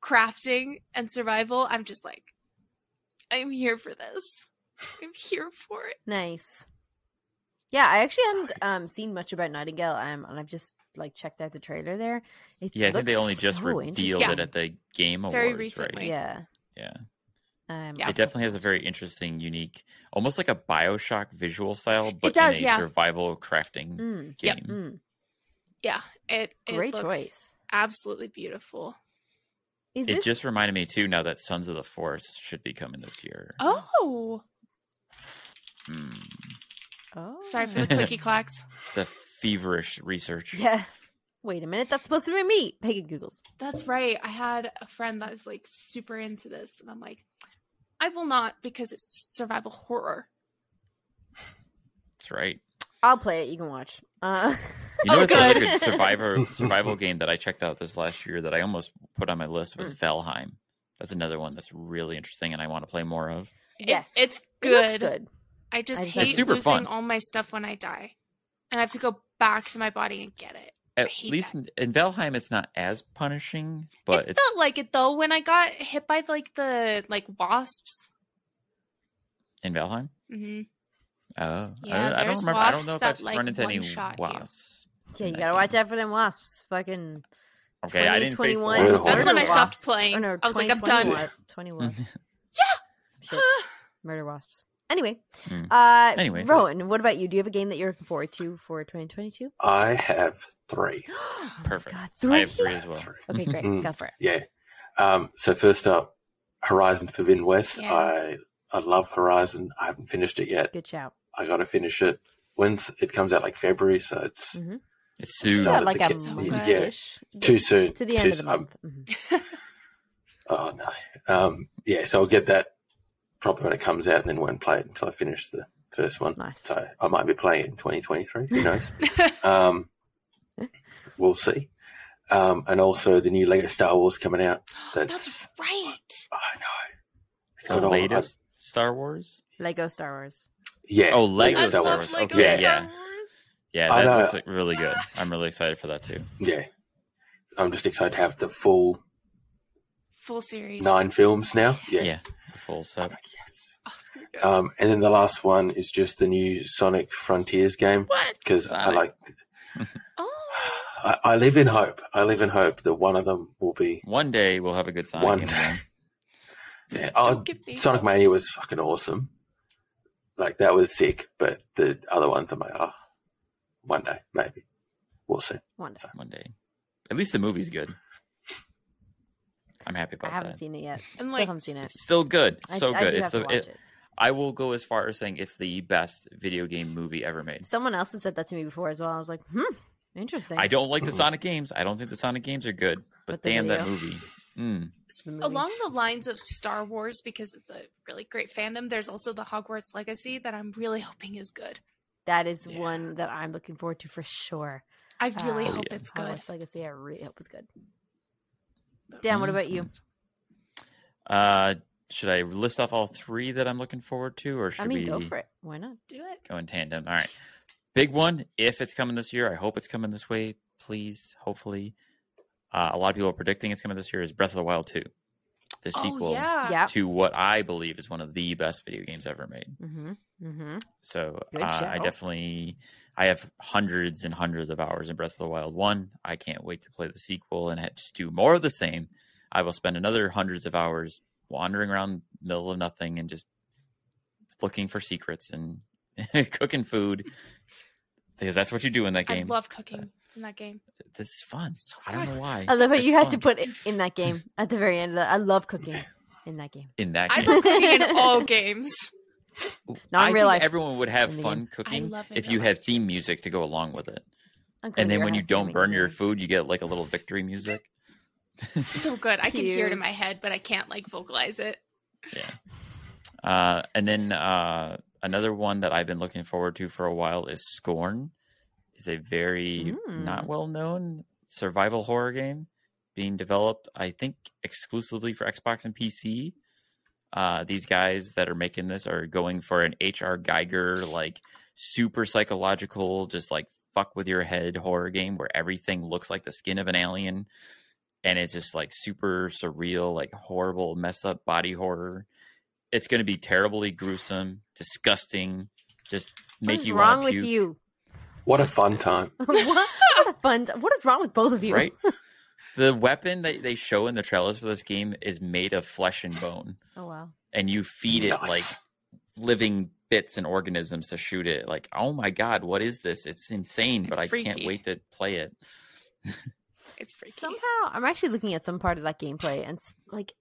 Speaker 4: crafting and survival i'm just like i'm here for this i'm here for it
Speaker 1: Nice. Yeah, I actually hadn't um seen much about Nightingale, um, and I've just like checked out the trailer there. It
Speaker 2: Yeah, I think they
Speaker 1: looks
Speaker 2: only just
Speaker 1: so
Speaker 2: revealed
Speaker 1: interesting.
Speaker 2: it at the Game Awards,
Speaker 4: Very
Speaker 2: right?
Speaker 4: recently.
Speaker 1: Yeah.
Speaker 2: Yeah.
Speaker 1: Um,
Speaker 4: Yeah.
Speaker 2: It definitely has a very interesting, unique, almost like a Bioshock visual style, but
Speaker 4: does,
Speaker 2: in a
Speaker 4: yeah.
Speaker 2: survival crafting
Speaker 1: Mm,
Speaker 4: Yep.
Speaker 2: game.
Speaker 1: mm,
Speaker 4: yeah it, it
Speaker 1: great
Speaker 4: looks
Speaker 1: choice.
Speaker 4: absolutely beautiful
Speaker 1: Is
Speaker 2: It
Speaker 1: this
Speaker 2: just reminded me too now that Sons of the Forest should be coming this year.
Speaker 4: oh
Speaker 2: Hmm.
Speaker 1: oh.
Speaker 4: sorry for the clicky <laughs> clacks
Speaker 2: The feverish research.
Speaker 1: Yeah. Wait a minute, that's supposed to be me. Pagan Googles.
Speaker 4: That's right. I had a friend that is like super into this, and I'm like, I will not because it's survival horror.
Speaker 2: That's right.
Speaker 1: I'll play it. You can watch. Uh,
Speaker 2: You know <laughs>
Speaker 4: Oh,
Speaker 2: what's a really
Speaker 4: good.
Speaker 2: good survivor <laughs> survival game that I checked out this last year that I almost put on my list was Valheim. That's another one that's really interesting and I want to play more of.
Speaker 4: It-
Speaker 1: yes,
Speaker 4: it's
Speaker 1: It looks
Speaker 4: good.
Speaker 1: good.
Speaker 4: I just
Speaker 1: I
Speaker 4: hate losing
Speaker 2: fun.
Speaker 4: all my stuff when I die, and I have to go back to my body and get it.
Speaker 2: At least in, in Valheim, it's not as punishing, but
Speaker 4: it
Speaker 2: it's
Speaker 4: felt like it though when I got hit by like the like wasps.
Speaker 2: in Valheim.
Speaker 4: Mm-hmm.
Speaker 2: Oh,
Speaker 4: Yeah,
Speaker 2: I, I don't
Speaker 4: there's
Speaker 2: remember. I don't know if
Speaker 4: that,
Speaker 2: I've
Speaker 4: like,
Speaker 2: run into any
Speaker 4: one-shot you.
Speaker 2: wasps.
Speaker 1: Yeah, you gotta
Speaker 2: game.
Speaker 1: watch out for them wasps. Fucking
Speaker 2: Okay, I didn't face
Speaker 3: That's
Speaker 1: murder
Speaker 3: when I
Speaker 4: stopped
Speaker 1: wasps.
Speaker 4: playing.
Speaker 1: Oh, no,
Speaker 4: I was like, I'm
Speaker 1: 2020
Speaker 4: done.
Speaker 1: wa- 20 wasps. <laughs>
Speaker 4: Yeah.
Speaker 1: Shit. <sighs> Murder wasps. Anyway,
Speaker 2: Hmm.
Speaker 1: uh,
Speaker 2: Anyways.
Speaker 1: Rohan, what about you? Do you have a game that you're looking forward to for 2022?
Speaker 3: I have three. <gasps>
Speaker 1: Oh
Speaker 2: Perfect.
Speaker 1: God,
Speaker 2: I have three as well.
Speaker 3: Three.
Speaker 1: Okay, great.
Speaker 3: Mm.
Speaker 1: Go for it.
Speaker 3: Yeah. Um, so first up, Horizon for Forbidden West.
Speaker 4: Yeah.
Speaker 3: I I love Horizon. I haven't finished it yet.
Speaker 1: Good shout.
Speaker 3: I got to finish it. When's it comes out like February, so it's
Speaker 1: Mhm.
Speaker 2: It's
Speaker 1: It's
Speaker 2: soon.
Speaker 1: got
Speaker 3: Started
Speaker 1: like
Speaker 3: the
Speaker 1: a
Speaker 3: kid-
Speaker 4: So
Speaker 1: month
Speaker 4: good.
Speaker 3: too soon.
Speaker 1: To the end
Speaker 3: Too
Speaker 1: of the
Speaker 3: soon.
Speaker 1: month. Mhm. <laughs>
Speaker 3: Oh no. Um, yeah, so I'll get that probably when it comes out, and then won't play it until I finish the first one.
Speaker 1: Nice.
Speaker 3: So I might be playing it in 2023. Who knows? <laughs> um, we'll see. Um, and also the new Lego Star Wars coming out. <gasps> That's,
Speaker 4: That's right.
Speaker 3: I know. It's
Speaker 2: The
Speaker 3: got all
Speaker 2: latest Star Wars.
Speaker 1: Lego Star Wars.
Speaker 3: yeah.
Speaker 2: Oh, Lego
Speaker 4: I
Speaker 2: Star
Speaker 4: love
Speaker 2: Wars.
Speaker 4: Lego
Speaker 2: Okay,
Speaker 4: Star
Speaker 2: yeah.
Speaker 4: Wars.
Speaker 2: Yeah,
Speaker 3: I
Speaker 2: that
Speaker 3: know.
Speaker 2: looks like really good. <sighs> I'm really excited for that too.
Speaker 3: Yeah. I'm just excited to have the full
Speaker 4: Full series.
Speaker 3: nine films now. Yeah.
Speaker 2: Yeah, the full
Speaker 3: I'm
Speaker 2: set.
Speaker 3: like, yes.
Speaker 4: Oh, it's gonna be good.
Speaker 3: Um, and then the last one is just the new Sonic Frontiers game
Speaker 2: What?
Speaker 3: because I like. <laughs>
Speaker 4: oh,
Speaker 3: I, I live in hope. I live in hope that one of them will be.
Speaker 2: One day we'll have a good Sonic
Speaker 3: One
Speaker 2: game
Speaker 3: day.
Speaker 2: again. <laughs>
Speaker 3: Yeah. Oh,
Speaker 4: don't.
Speaker 3: Sonic Mania was fucking awesome. Like that was sick, but the other ones I'm like, oh, one day maybe we'll see.
Speaker 1: One day.
Speaker 2: One day. At least the movie's good. I'm happy about that.
Speaker 1: I haven't
Speaker 2: that.
Speaker 1: seen it yet.
Speaker 4: And, <laughs>
Speaker 1: Still
Speaker 4: like,
Speaker 1: haven't seen it.
Speaker 2: Still good. So
Speaker 1: I,
Speaker 2: good.
Speaker 1: do
Speaker 2: it's
Speaker 1: have
Speaker 2: the.
Speaker 1: to watch
Speaker 2: It,
Speaker 1: it.
Speaker 2: I will go as far as saying it's the best video game movie ever made.
Speaker 1: Someone else has said that to me before as well. I was like, hmm, interesting.
Speaker 2: I don't like the Sonic games. I don't think the Sonic games are good. But,
Speaker 1: But the
Speaker 2: damn that movie. <laughs> Mm.
Speaker 1: It's the movie.
Speaker 4: Along the lines of Star Wars, because it's a really great fandom, there's also the Hogwarts Legacy that I'm really hoping is good.
Speaker 1: that is
Speaker 3: Yeah.
Speaker 1: one that I'm looking forward to for sure.
Speaker 4: I really
Speaker 1: Oh,
Speaker 4: hope
Speaker 2: yeah.
Speaker 4: it's good.
Speaker 1: Hogwarts Legacy, I really hope it's good. Dan, what about you?
Speaker 2: Uh, should I list off all three that I'm looking forward to, or should
Speaker 1: I mean,
Speaker 2: we
Speaker 1: go for it. Why not?
Speaker 4: Do it.
Speaker 2: go in tandem? All right. Big one, if it's coming this year, I hope it's coming this way. Please, hopefully. Uh, a lot of people are predicting it's coming this year. Is Breath of the Wild 2, the sequel
Speaker 4: Oh yeah.
Speaker 1: Yeah.
Speaker 2: to what I believe is one of the best video games ever made.
Speaker 1: Mm-hmm. Mm-hmm.
Speaker 2: So uh, I definitely, I have hundreds and hundreds of hours in Breath of the Wild One. I can't wait to play the sequel and just do more of the same. I will spend another hundreds of hours wandering around middle of nothing and just looking for secrets and <laughs> cooking food because that's what you do in that game.
Speaker 4: I love cooking in that game.
Speaker 2: this is fun.
Speaker 4: So
Speaker 2: I don't know why.
Speaker 1: I love how
Speaker 2: It's
Speaker 1: you had to put it in that game at the very end. Of the, I love cooking <laughs> in that game.
Speaker 2: in that game.
Speaker 4: I love cooking in all <laughs> games.
Speaker 1: Not
Speaker 2: I
Speaker 1: real
Speaker 2: think
Speaker 1: life.
Speaker 2: everyone would have
Speaker 1: In
Speaker 2: fun cooking if you
Speaker 4: real
Speaker 2: had theme music to go along with it.
Speaker 1: I'm
Speaker 2: And then when you don't burn your food, you get like a little victory music.
Speaker 4: So good. I can hear it in my <laughs> head, but I can't like vocalize it.
Speaker 2: Uh, and then uh, another one that I've been looking forward to for a while is Scorn. It's a very
Speaker 1: Mm.
Speaker 2: not well known survival horror game being developed, I think, exclusively for Xbox and PC. Uh, these guys that are making this are going for an H.R. Giger, like super psychological, just like fuck with your head horror game where everything looks like the skin of an alien. And it's just like super surreal, like horrible, messed up body horror it's going to be terribly gruesome, disgusting, just
Speaker 1: What
Speaker 2: make
Speaker 1: is
Speaker 2: you
Speaker 1: wrong
Speaker 2: want
Speaker 1: with
Speaker 2: to puke,
Speaker 1: you?
Speaker 3: What a fun time!
Speaker 1: what, <laughs> what a fun! What is wrong with both of you?
Speaker 2: right? <laughs> the weapon that they show in the trailers for this game is made of flesh and bone,
Speaker 1: Oh wow.
Speaker 2: and you feed it
Speaker 3: Nice.
Speaker 2: like living bits and organisms to shoot it. Like, oh my god, what is this? It's insane, but
Speaker 4: It's
Speaker 2: I can't wait to play it.
Speaker 4: It's freaky.
Speaker 1: Somehow, I'm actually looking at some part of that gameplay, and like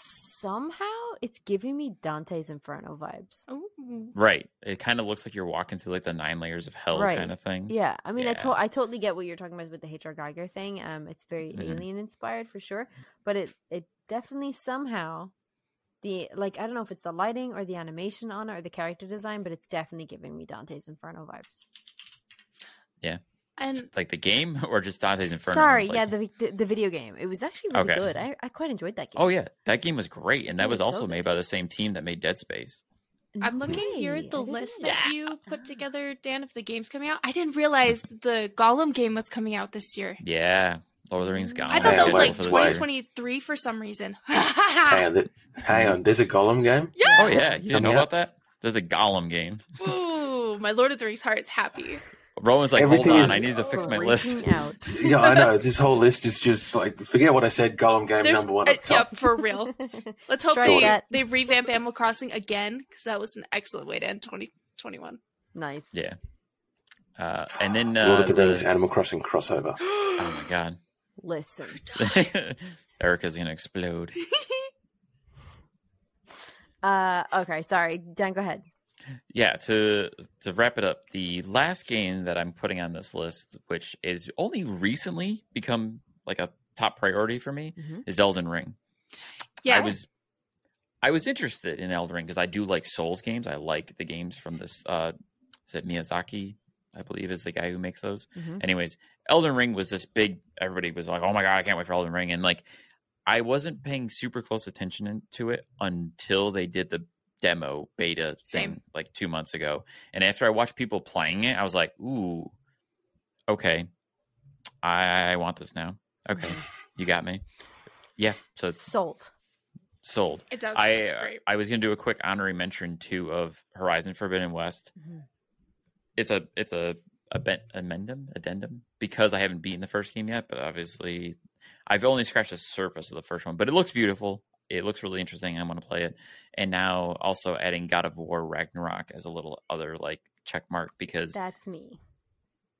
Speaker 1: somehow it's giving me Dante's Inferno vibes.
Speaker 4: Ooh.
Speaker 2: Right? It kind of looks like you're walking through like the nine layers of hell
Speaker 1: Right.
Speaker 2: kind of thing.
Speaker 1: Yeah, I mean, I, to- I totally get what you're talking about with the HR Giger thing. Um, it's very
Speaker 2: Mhm.
Speaker 1: alien inspired for sure, but it it definitely somehow the like I don't know if it's the lighting or the animation on it or the character design, but it's definitely giving me Dante's Inferno vibes.
Speaker 4: And
Speaker 2: Like the game <laughs> or just Dante's Inferno?
Speaker 1: Sorry,
Speaker 2: like-
Speaker 1: yeah, the, the the video game. It was actually really
Speaker 2: Okay.
Speaker 1: good. I, I quite enjoyed that oh, game.
Speaker 2: Oh yeah, that game was great, and that
Speaker 1: It
Speaker 2: was
Speaker 1: was so
Speaker 2: also made by the same team that made Dead Space.
Speaker 4: I'm
Speaker 1: No
Speaker 4: looking here at the list that
Speaker 2: Yeah.
Speaker 4: you <laughs> put together, Dan, of the games coming out. I didn't realize hmm. the Gollum game was coming out this year.
Speaker 2: Yeah, Lord of the Rings. Mm.
Speaker 1: I
Speaker 2: Gone.
Speaker 4: I thought that was like
Speaker 2: for this
Speaker 4: 2023 for some reason. <laughs>
Speaker 3: hang on, th- hang on. There's a Gollum game.
Speaker 4: yeah.
Speaker 2: Oh yeah, you didn't know
Speaker 3: Coming
Speaker 2: about that? There's a Gollum game.
Speaker 4: Ooh, my Lord of the Rings heart is happy.
Speaker 2: Rohan's like,
Speaker 3: Everything
Speaker 2: hold
Speaker 3: is-
Speaker 2: on, I need to fix my list.
Speaker 1: Out. <laughs>
Speaker 3: Yeah, I know. This whole list is just like forget what I said. Gollum game
Speaker 4: There's,
Speaker 3: number one.
Speaker 4: uh,
Speaker 3: Up top.
Speaker 4: yep, for real. <laughs> Let's hope
Speaker 1: Strike
Speaker 4: they,
Speaker 1: that.
Speaker 4: they revamp Animal Crossing again because that was an excellent way to end 2021.
Speaker 1: Nice.
Speaker 2: Yeah. Uh, and then <gasps>
Speaker 3: Lord
Speaker 2: uh,
Speaker 3: of the Rings, Animal Crossing crossover. <gasps>
Speaker 2: oh my god,
Speaker 1: Listen. <laughs>
Speaker 2: Erica's gonna explode.
Speaker 1: Uh, okay, sorry. Dan, go ahead.
Speaker 2: Yeah, to to wrap it up, the last game that I'm putting on this list, which is only recently become like a top priority for me,
Speaker 1: Mhm.
Speaker 2: is Elden Ring.
Speaker 4: Yeah.
Speaker 2: I was I was interested in Elden Ring because I do like Souls games. I like the games from this uh is it Miyazaki, I believe is the guy who makes those.
Speaker 1: Mhm.
Speaker 2: Anyways, Elden Ring was this big everybody was like, "Oh my god, I can't wait for Elden Ring." And like I wasn't paying super close attention to it until they did the demo beta
Speaker 4: Same.
Speaker 2: thing like 2 months ago. And after I watched people playing it, I was like, "Ooh. Okay. I, I want this now." Okay. You got me. Yeah, so it's
Speaker 1: Sold.
Speaker 2: sold.
Speaker 4: it does.
Speaker 2: I uh,
Speaker 4: great.
Speaker 2: I was gonna do a quick honorary mention too of Horizon Forbidden West.
Speaker 1: Mhm.
Speaker 2: It's a it's a a ben- amendum addendum because I haven't beaten the first game yet, but obviously I've only scratched the surface of the first one. But it looks beautiful. It looks really interesting. I'm going to play it, and now also adding God of War Ragnarok as a little other like check mark because
Speaker 1: That's me.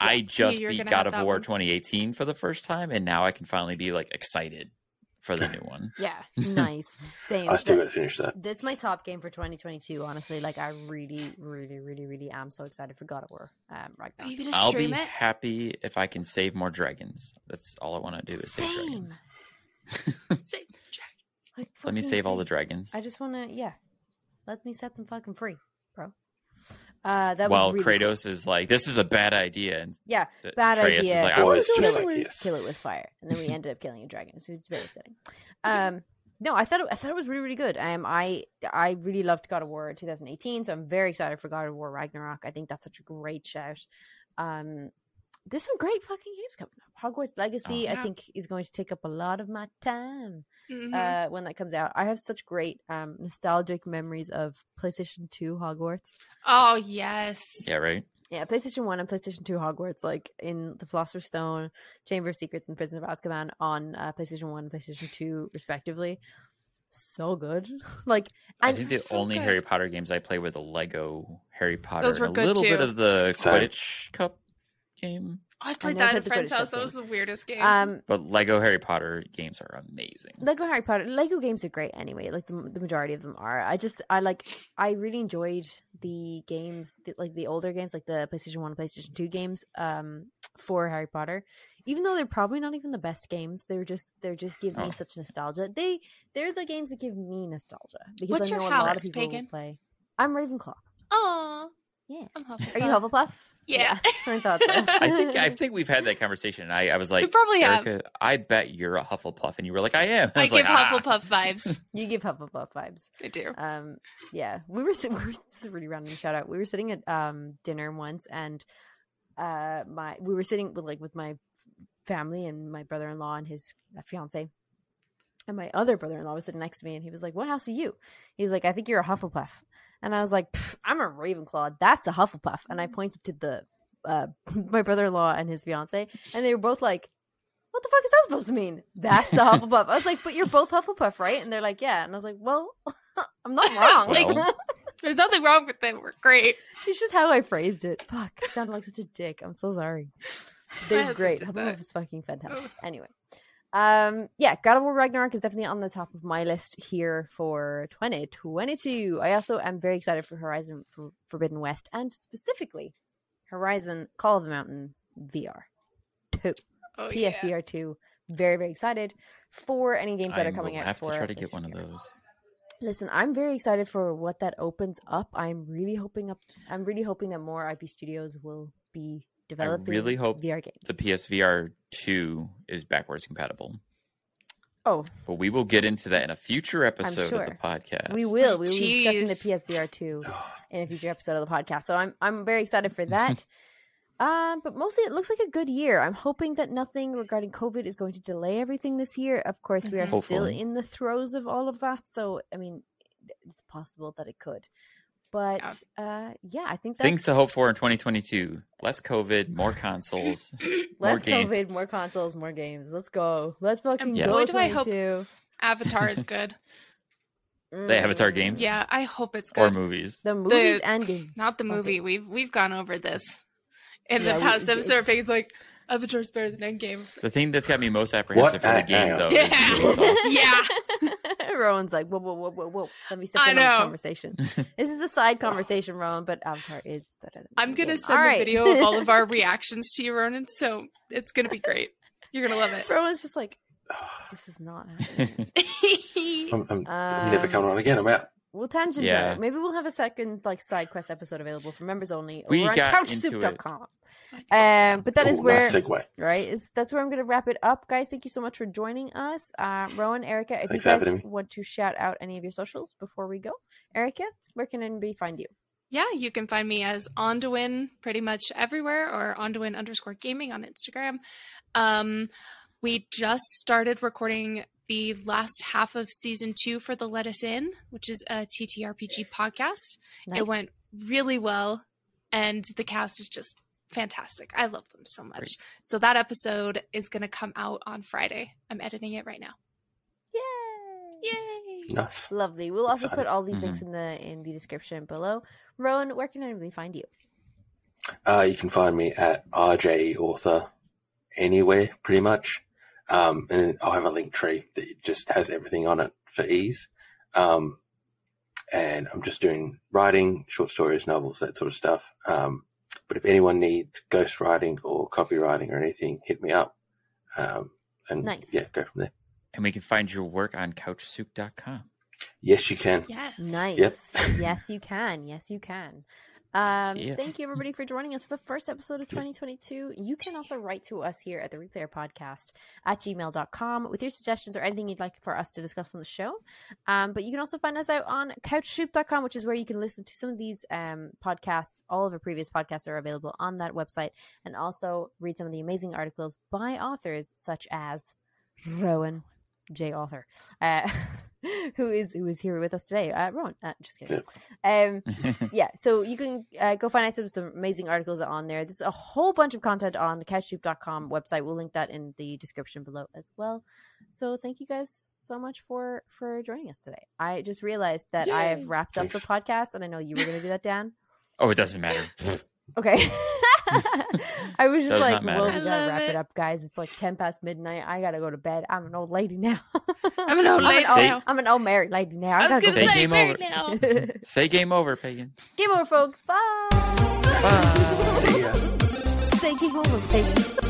Speaker 2: I just beat God of War
Speaker 4: one.
Speaker 2: 2018 for the first time, and now I can finally be like excited for the new one. <laughs>
Speaker 1: Yeah. <laughs> Nice. Same.
Speaker 3: I still
Speaker 1: Th-
Speaker 3: got to finish that.
Speaker 1: That's my top game for 2022. Honestly, like I really, really, really, really am so excited for God of War um, right now.
Speaker 4: Are you gonna
Speaker 2: I'll
Speaker 4: stream
Speaker 2: be
Speaker 4: it?
Speaker 2: happy if I can save more dragons. That's all I want to do is save
Speaker 1: Same.
Speaker 2: dragons.
Speaker 4: Say, Jack. <laughs>
Speaker 1: Like,
Speaker 2: Let me
Speaker 1: fucking
Speaker 2: save all the dragons.
Speaker 1: I just want to, yeah. Let me set them fucking free, bro. Uh, that
Speaker 2: While
Speaker 1: was really cool.
Speaker 2: Kratos is like, "This is a bad idea," and
Speaker 1: Yeah, bad
Speaker 2: Atreus
Speaker 1: idea.
Speaker 2: is like, "I
Speaker 3: Boys
Speaker 2: wanna
Speaker 3: just
Speaker 1: kill
Speaker 2: it
Speaker 3: like
Speaker 1: it, kill it with fire, and then we <laughs> ended up killing a dragon. So it's very upsetting. Um, no, I thought it, I thought it was really really good. Um, I I really loved God of War 2018, so I'm very excited for God of War Ragnarok. I think that's such a great shout. Um, there's some great fucking games coming up. Hogwarts Legacy,
Speaker 2: Oh,
Speaker 1: I think, is going to take up a lot of my time
Speaker 4: Mhm.
Speaker 1: uh, when that comes out. I have such great um, nostalgic memories of PlayStation 2 Hogwarts.
Speaker 4: oh yes.
Speaker 2: Yeah, right.
Speaker 1: Yeah, PlayStation 1 and PlayStation 2 Hogwarts, like in the Philosopher's Stone, Chamber of Secrets, and Prison of Azkaban on uh, PlayStation 1 and PlayStation 2, respectively. So good. <laughs> like,
Speaker 2: I think the
Speaker 4: so
Speaker 2: only
Speaker 4: good.
Speaker 2: Harry Potter games I play were the Lego Harry Potter
Speaker 4: Those were
Speaker 2: and
Speaker 4: were
Speaker 2: a
Speaker 4: good
Speaker 2: little bit of the Quidditch Cup game.
Speaker 4: Oh, I played
Speaker 1: never
Speaker 4: that at
Speaker 1: played
Speaker 4: a
Speaker 1: the
Speaker 4: friend's house.
Speaker 1: Cup
Speaker 4: That was the weirdest game.
Speaker 1: um,
Speaker 2: But Lego Harry Potter games are amazing.
Speaker 1: Lego Harry Potter, Lego games are great anyway. Like, the, the majority of them are. I just, I like, I really enjoyed the games, the, like the older games, like the PlayStation 1 and PlayStation 2 games um, for Harry Potter. Even though they're probably not even the best games, they're just, they're just give me
Speaker 2: Oh.
Speaker 1: such nostalgia. They, they're the games that give me nostalgia because
Speaker 4: What's
Speaker 1: I
Speaker 4: your
Speaker 1: know a lot of people
Speaker 4: Pagan?
Speaker 1: play. I'm Ravenclaw.
Speaker 4: oh,
Speaker 1: Yeah.
Speaker 4: I'm Hufflepuff.
Speaker 1: Are you Hufflepuff?
Speaker 4: Yeah.
Speaker 1: I thought so. <laughs>
Speaker 2: I think I <laughs> think we've had that conversation. I, I was like,
Speaker 4: we probably have.
Speaker 2: I bet you're a Hufflepuff, and you were like, I am. <laughs>
Speaker 4: I
Speaker 2: was
Speaker 4: give
Speaker 2: like, "Ah."
Speaker 4: Hufflepuff vibes.
Speaker 1: you give Hufflepuff vibes.
Speaker 4: I do.
Speaker 1: Um, yeah, we were, we were this is a really random shout out. We were sitting at um dinner once, and uh, my we were sitting with like with my family and my brother in law and his fiance, and my other brother in law was sitting next to me, and he was like, "What house are you?" He was like, "I think you're a Hufflepuff," and I was like, "I'm a Ravenclaw. That's a Hufflepuff," and I pointed to the uh <laughs> my brother in law and his fiance, and they were both like. What the fuck is that supposed to mean? That's a Hufflepuff. I was like, but you're both Hufflepuff, right? And they're like, yeah. And I was like, well, <laughs> I'm not wrong.
Speaker 4: Like- <laughs> There's nothing wrong with them. We're great.
Speaker 1: It's just how I phrased it. Fuck, I sounded like such a dick. I'm so sorry. They're great. Hufflepuff
Speaker 4: that.
Speaker 1: is fucking fantastic. Anyway, um, yeah, God of War Ragnarok is definitely on the top of my list here for 2022. I also am very excited for Horizon for Forbidden West and specifically Horizon Call of the Mountain VR 2,
Speaker 4: Oh yeah.
Speaker 1: PSVR 2. Very very excited for any games that
Speaker 2: I
Speaker 1: are coming
Speaker 2: out.
Speaker 1: out
Speaker 2: have
Speaker 1: for
Speaker 2: to try to get one of those.
Speaker 1: Listen, I'm very excited for what that opens up. I'm really hoping up. I'm really hoping that more IP studios will be developing.
Speaker 2: really hope
Speaker 1: VR games.
Speaker 2: The PSVR two is backwards compatible,
Speaker 1: oh,
Speaker 2: but we will get into that in a future episode of the podcast.
Speaker 1: we will. We will be discussing the PSVR two <sighs> in a future episode of the podcast. So I'm I'm very excited for that. um, <laughs> but mostly it looks like a good year. I'm hoping that nothing regarding COVID is going to delay everything this year. Of course, we are
Speaker 4: Mhm.
Speaker 1: still in the throes of all of that. So I mean, it's possible that it could. But uh, yeah, I think that's
Speaker 2: Things to hope for in 2022: less COVID, more consoles, <laughs>
Speaker 1: Less
Speaker 2: more
Speaker 1: COVID,
Speaker 2: games.
Speaker 1: more consoles, more games. Let's go. Let's fucking
Speaker 2: boy,
Speaker 1: go.
Speaker 4: do I hope- Avatar is <laughs> good.
Speaker 2: The Avatar
Speaker 1: Mm.
Speaker 2: games?
Speaker 4: Yeah, I hope it's good.
Speaker 2: or movies.
Speaker 1: The movies
Speaker 4: The-
Speaker 1: and games.
Speaker 4: Not the
Speaker 1: Okay.
Speaker 4: movie. We've we've gone over this in
Speaker 1: Yeah,
Speaker 4: the
Speaker 1: we-
Speaker 4: past
Speaker 1: it's-
Speaker 4: episode. Peggy's like, Avatar's better than Endgame.
Speaker 2: The thing that's got me most apprehensive for
Speaker 3: Uh,
Speaker 2: the
Speaker 3: game,
Speaker 2: though,
Speaker 4: Yeah.
Speaker 2: is
Speaker 4: Yeah. <laughs>
Speaker 1: Rohan's like, whoa, whoa, whoa, whoa, whoa. Let me step
Speaker 4: I
Speaker 1: in on this conversation. This is a side conversation, Rohan, but Avatar is better than
Speaker 4: I'm gonna
Speaker 1: Endgame.
Speaker 4: send
Speaker 1: All
Speaker 4: a
Speaker 1: right.
Speaker 4: video of all of our <laughs> reactions to you, Rohan. So it's gonna be great. You're gonna love it.
Speaker 1: Rohan's just like, <sighs> this is not happening. <laughs>
Speaker 3: I'm, I'm, I'm never
Speaker 1: Um,
Speaker 3: coming on again. I'm out.
Speaker 1: We'll tangent
Speaker 2: Yeah.
Speaker 1: there. Maybe we'll have a second like side quest episode available for members only
Speaker 2: We
Speaker 1: over on
Speaker 2: got into
Speaker 1: couchsoup.com. Um, but that is
Speaker 3: Ooh,
Speaker 1: where
Speaker 3: nice segue.
Speaker 1: right is that's where I'm going to wrap it up, guys. Thank you so much for joining us, uh, Rohan, Erica. If
Speaker 3: Thanks
Speaker 1: you guys want to shout out any of your socials before we go, Erica, where can anybody find you?
Speaker 4: Yeah, you can find me as aundawyn pretty much everywhere or aundawyn underscore gaming on Instagram. Um, we just started recording the last half of season two for the Let Us In, which is a TTRPG podcast.
Speaker 1: Nice.
Speaker 4: It went really well, and the cast is just fantastic. I love them so much.
Speaker 2: Great.
Speaker 4: So that episode is going to come out on Friday. I'm editing it right now.
Speaker 1: Yay!
Speaker 4: Yay!
Speaker 3: Nice.
Speaker 1: Lovely. We'll also put all these
Speaker 2: Mm-hmm.
Speaker 1: links in the in the description below. Rohan, where can anybody find you?
Speaker 3: Uh, you can find me at RJ Author anywhere, pretty much. Um, and I'll have a link tree that just has everything on it for ease. Um, and I'm just doing writing, short stories, novels, that sort of stuff. Um, but if anyone needs ghostwriting or copywriting or anything, hit me up. Um, and
Speaker 1: Nice.
Speaker 3: yeah, go from there.
Speaker 2: and we can find your work on couchsoup.com.
Speaker 3: Yes, you can.
Speaker 4: Yes.
Speaker 1: Nice.
Speaker 3: Yep.
Speaker 1: yes, you can. Yes, you can. Um,
Speaker 2: Yeah.
Speaker 1: Thank you, <laughs> everybody, for joining us for the first episode of 2022. You can also write to us here at the Replayer Podcast at gmail.com with your suggestions or anything you'd like for us to discuss on the show. Um, but you can also find us out on couchsoup.com, which is where you can listen to some of these um, podcasts. All of our previous podcasts are available on that website and also read some of the amazing articles by authors such as Rohan J. Author, uh, <laughs> <laughs> who is who is here with us today. Uh, Rohan, uh, just kidding. Um, <laughs> yeah, so you can uh, go find out some, some amazing articles on there. There's a whole bunch of content on the couchsoup.com website. We'll link that in the description below as well. So thank you guys so much for for joining us today. I just realized that I have wrapped up the podcast, and I know you were going to do that, Dan. <laughs>
Speaker 2: oh, it doesn't matter.
Speaker 1: Okay. I was just
Speaker 2: Does
Speaker 1: like, well, we gotta wrap it.
Speaker 4: it.
Speaker 1: up, guys. It's like 10 past midnight. I gotta go to bed. I'm an old lady now.
Speaker 4: I'm an old
Speaker 1: I'm
Speaker 4: lady
Speaker 1: old,
Speaker 4: now.
Speaker 1: I'm an old married lady now. I,
Speaker 4: I
Speaker 1: gotta
Speaker 4: gonna
Speaker 2: Say
Speaker 4: say
Speaker 2: game over.
Speaker 4: now.
Speaker 1: go. <laughs>
Speaker 2: Say game over, Pagan.
Speaker 1: game over, folks. Bye.
Speaker 2: Bye.
Speaker 3: See <laughs> ya.
Speaker 1: Say game over, baby.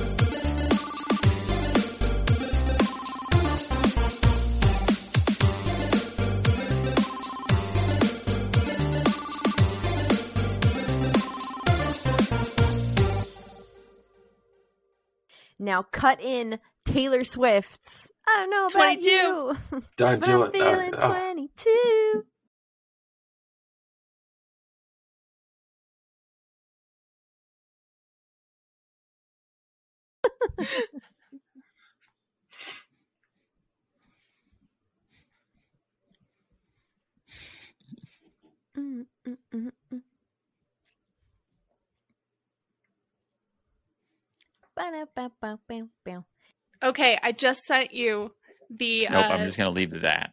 Speaker 1: Now cut in Taylor Swift's. I don't know
Speaker 4: 22.
Speaker 3: Don't do
Speaker 1: I'm
Speaker 3: it.
Speaker 1: feeling
Speaker 3: Uh, oh.
Speaker 1: 22. <laughs> Mm, mm, mm, mm.
Speaker 4: Okay, I just sent you the.
Speaker 2: Nope,
Speaker 4: uh,
Speaker 2: I'm just gonna leave that.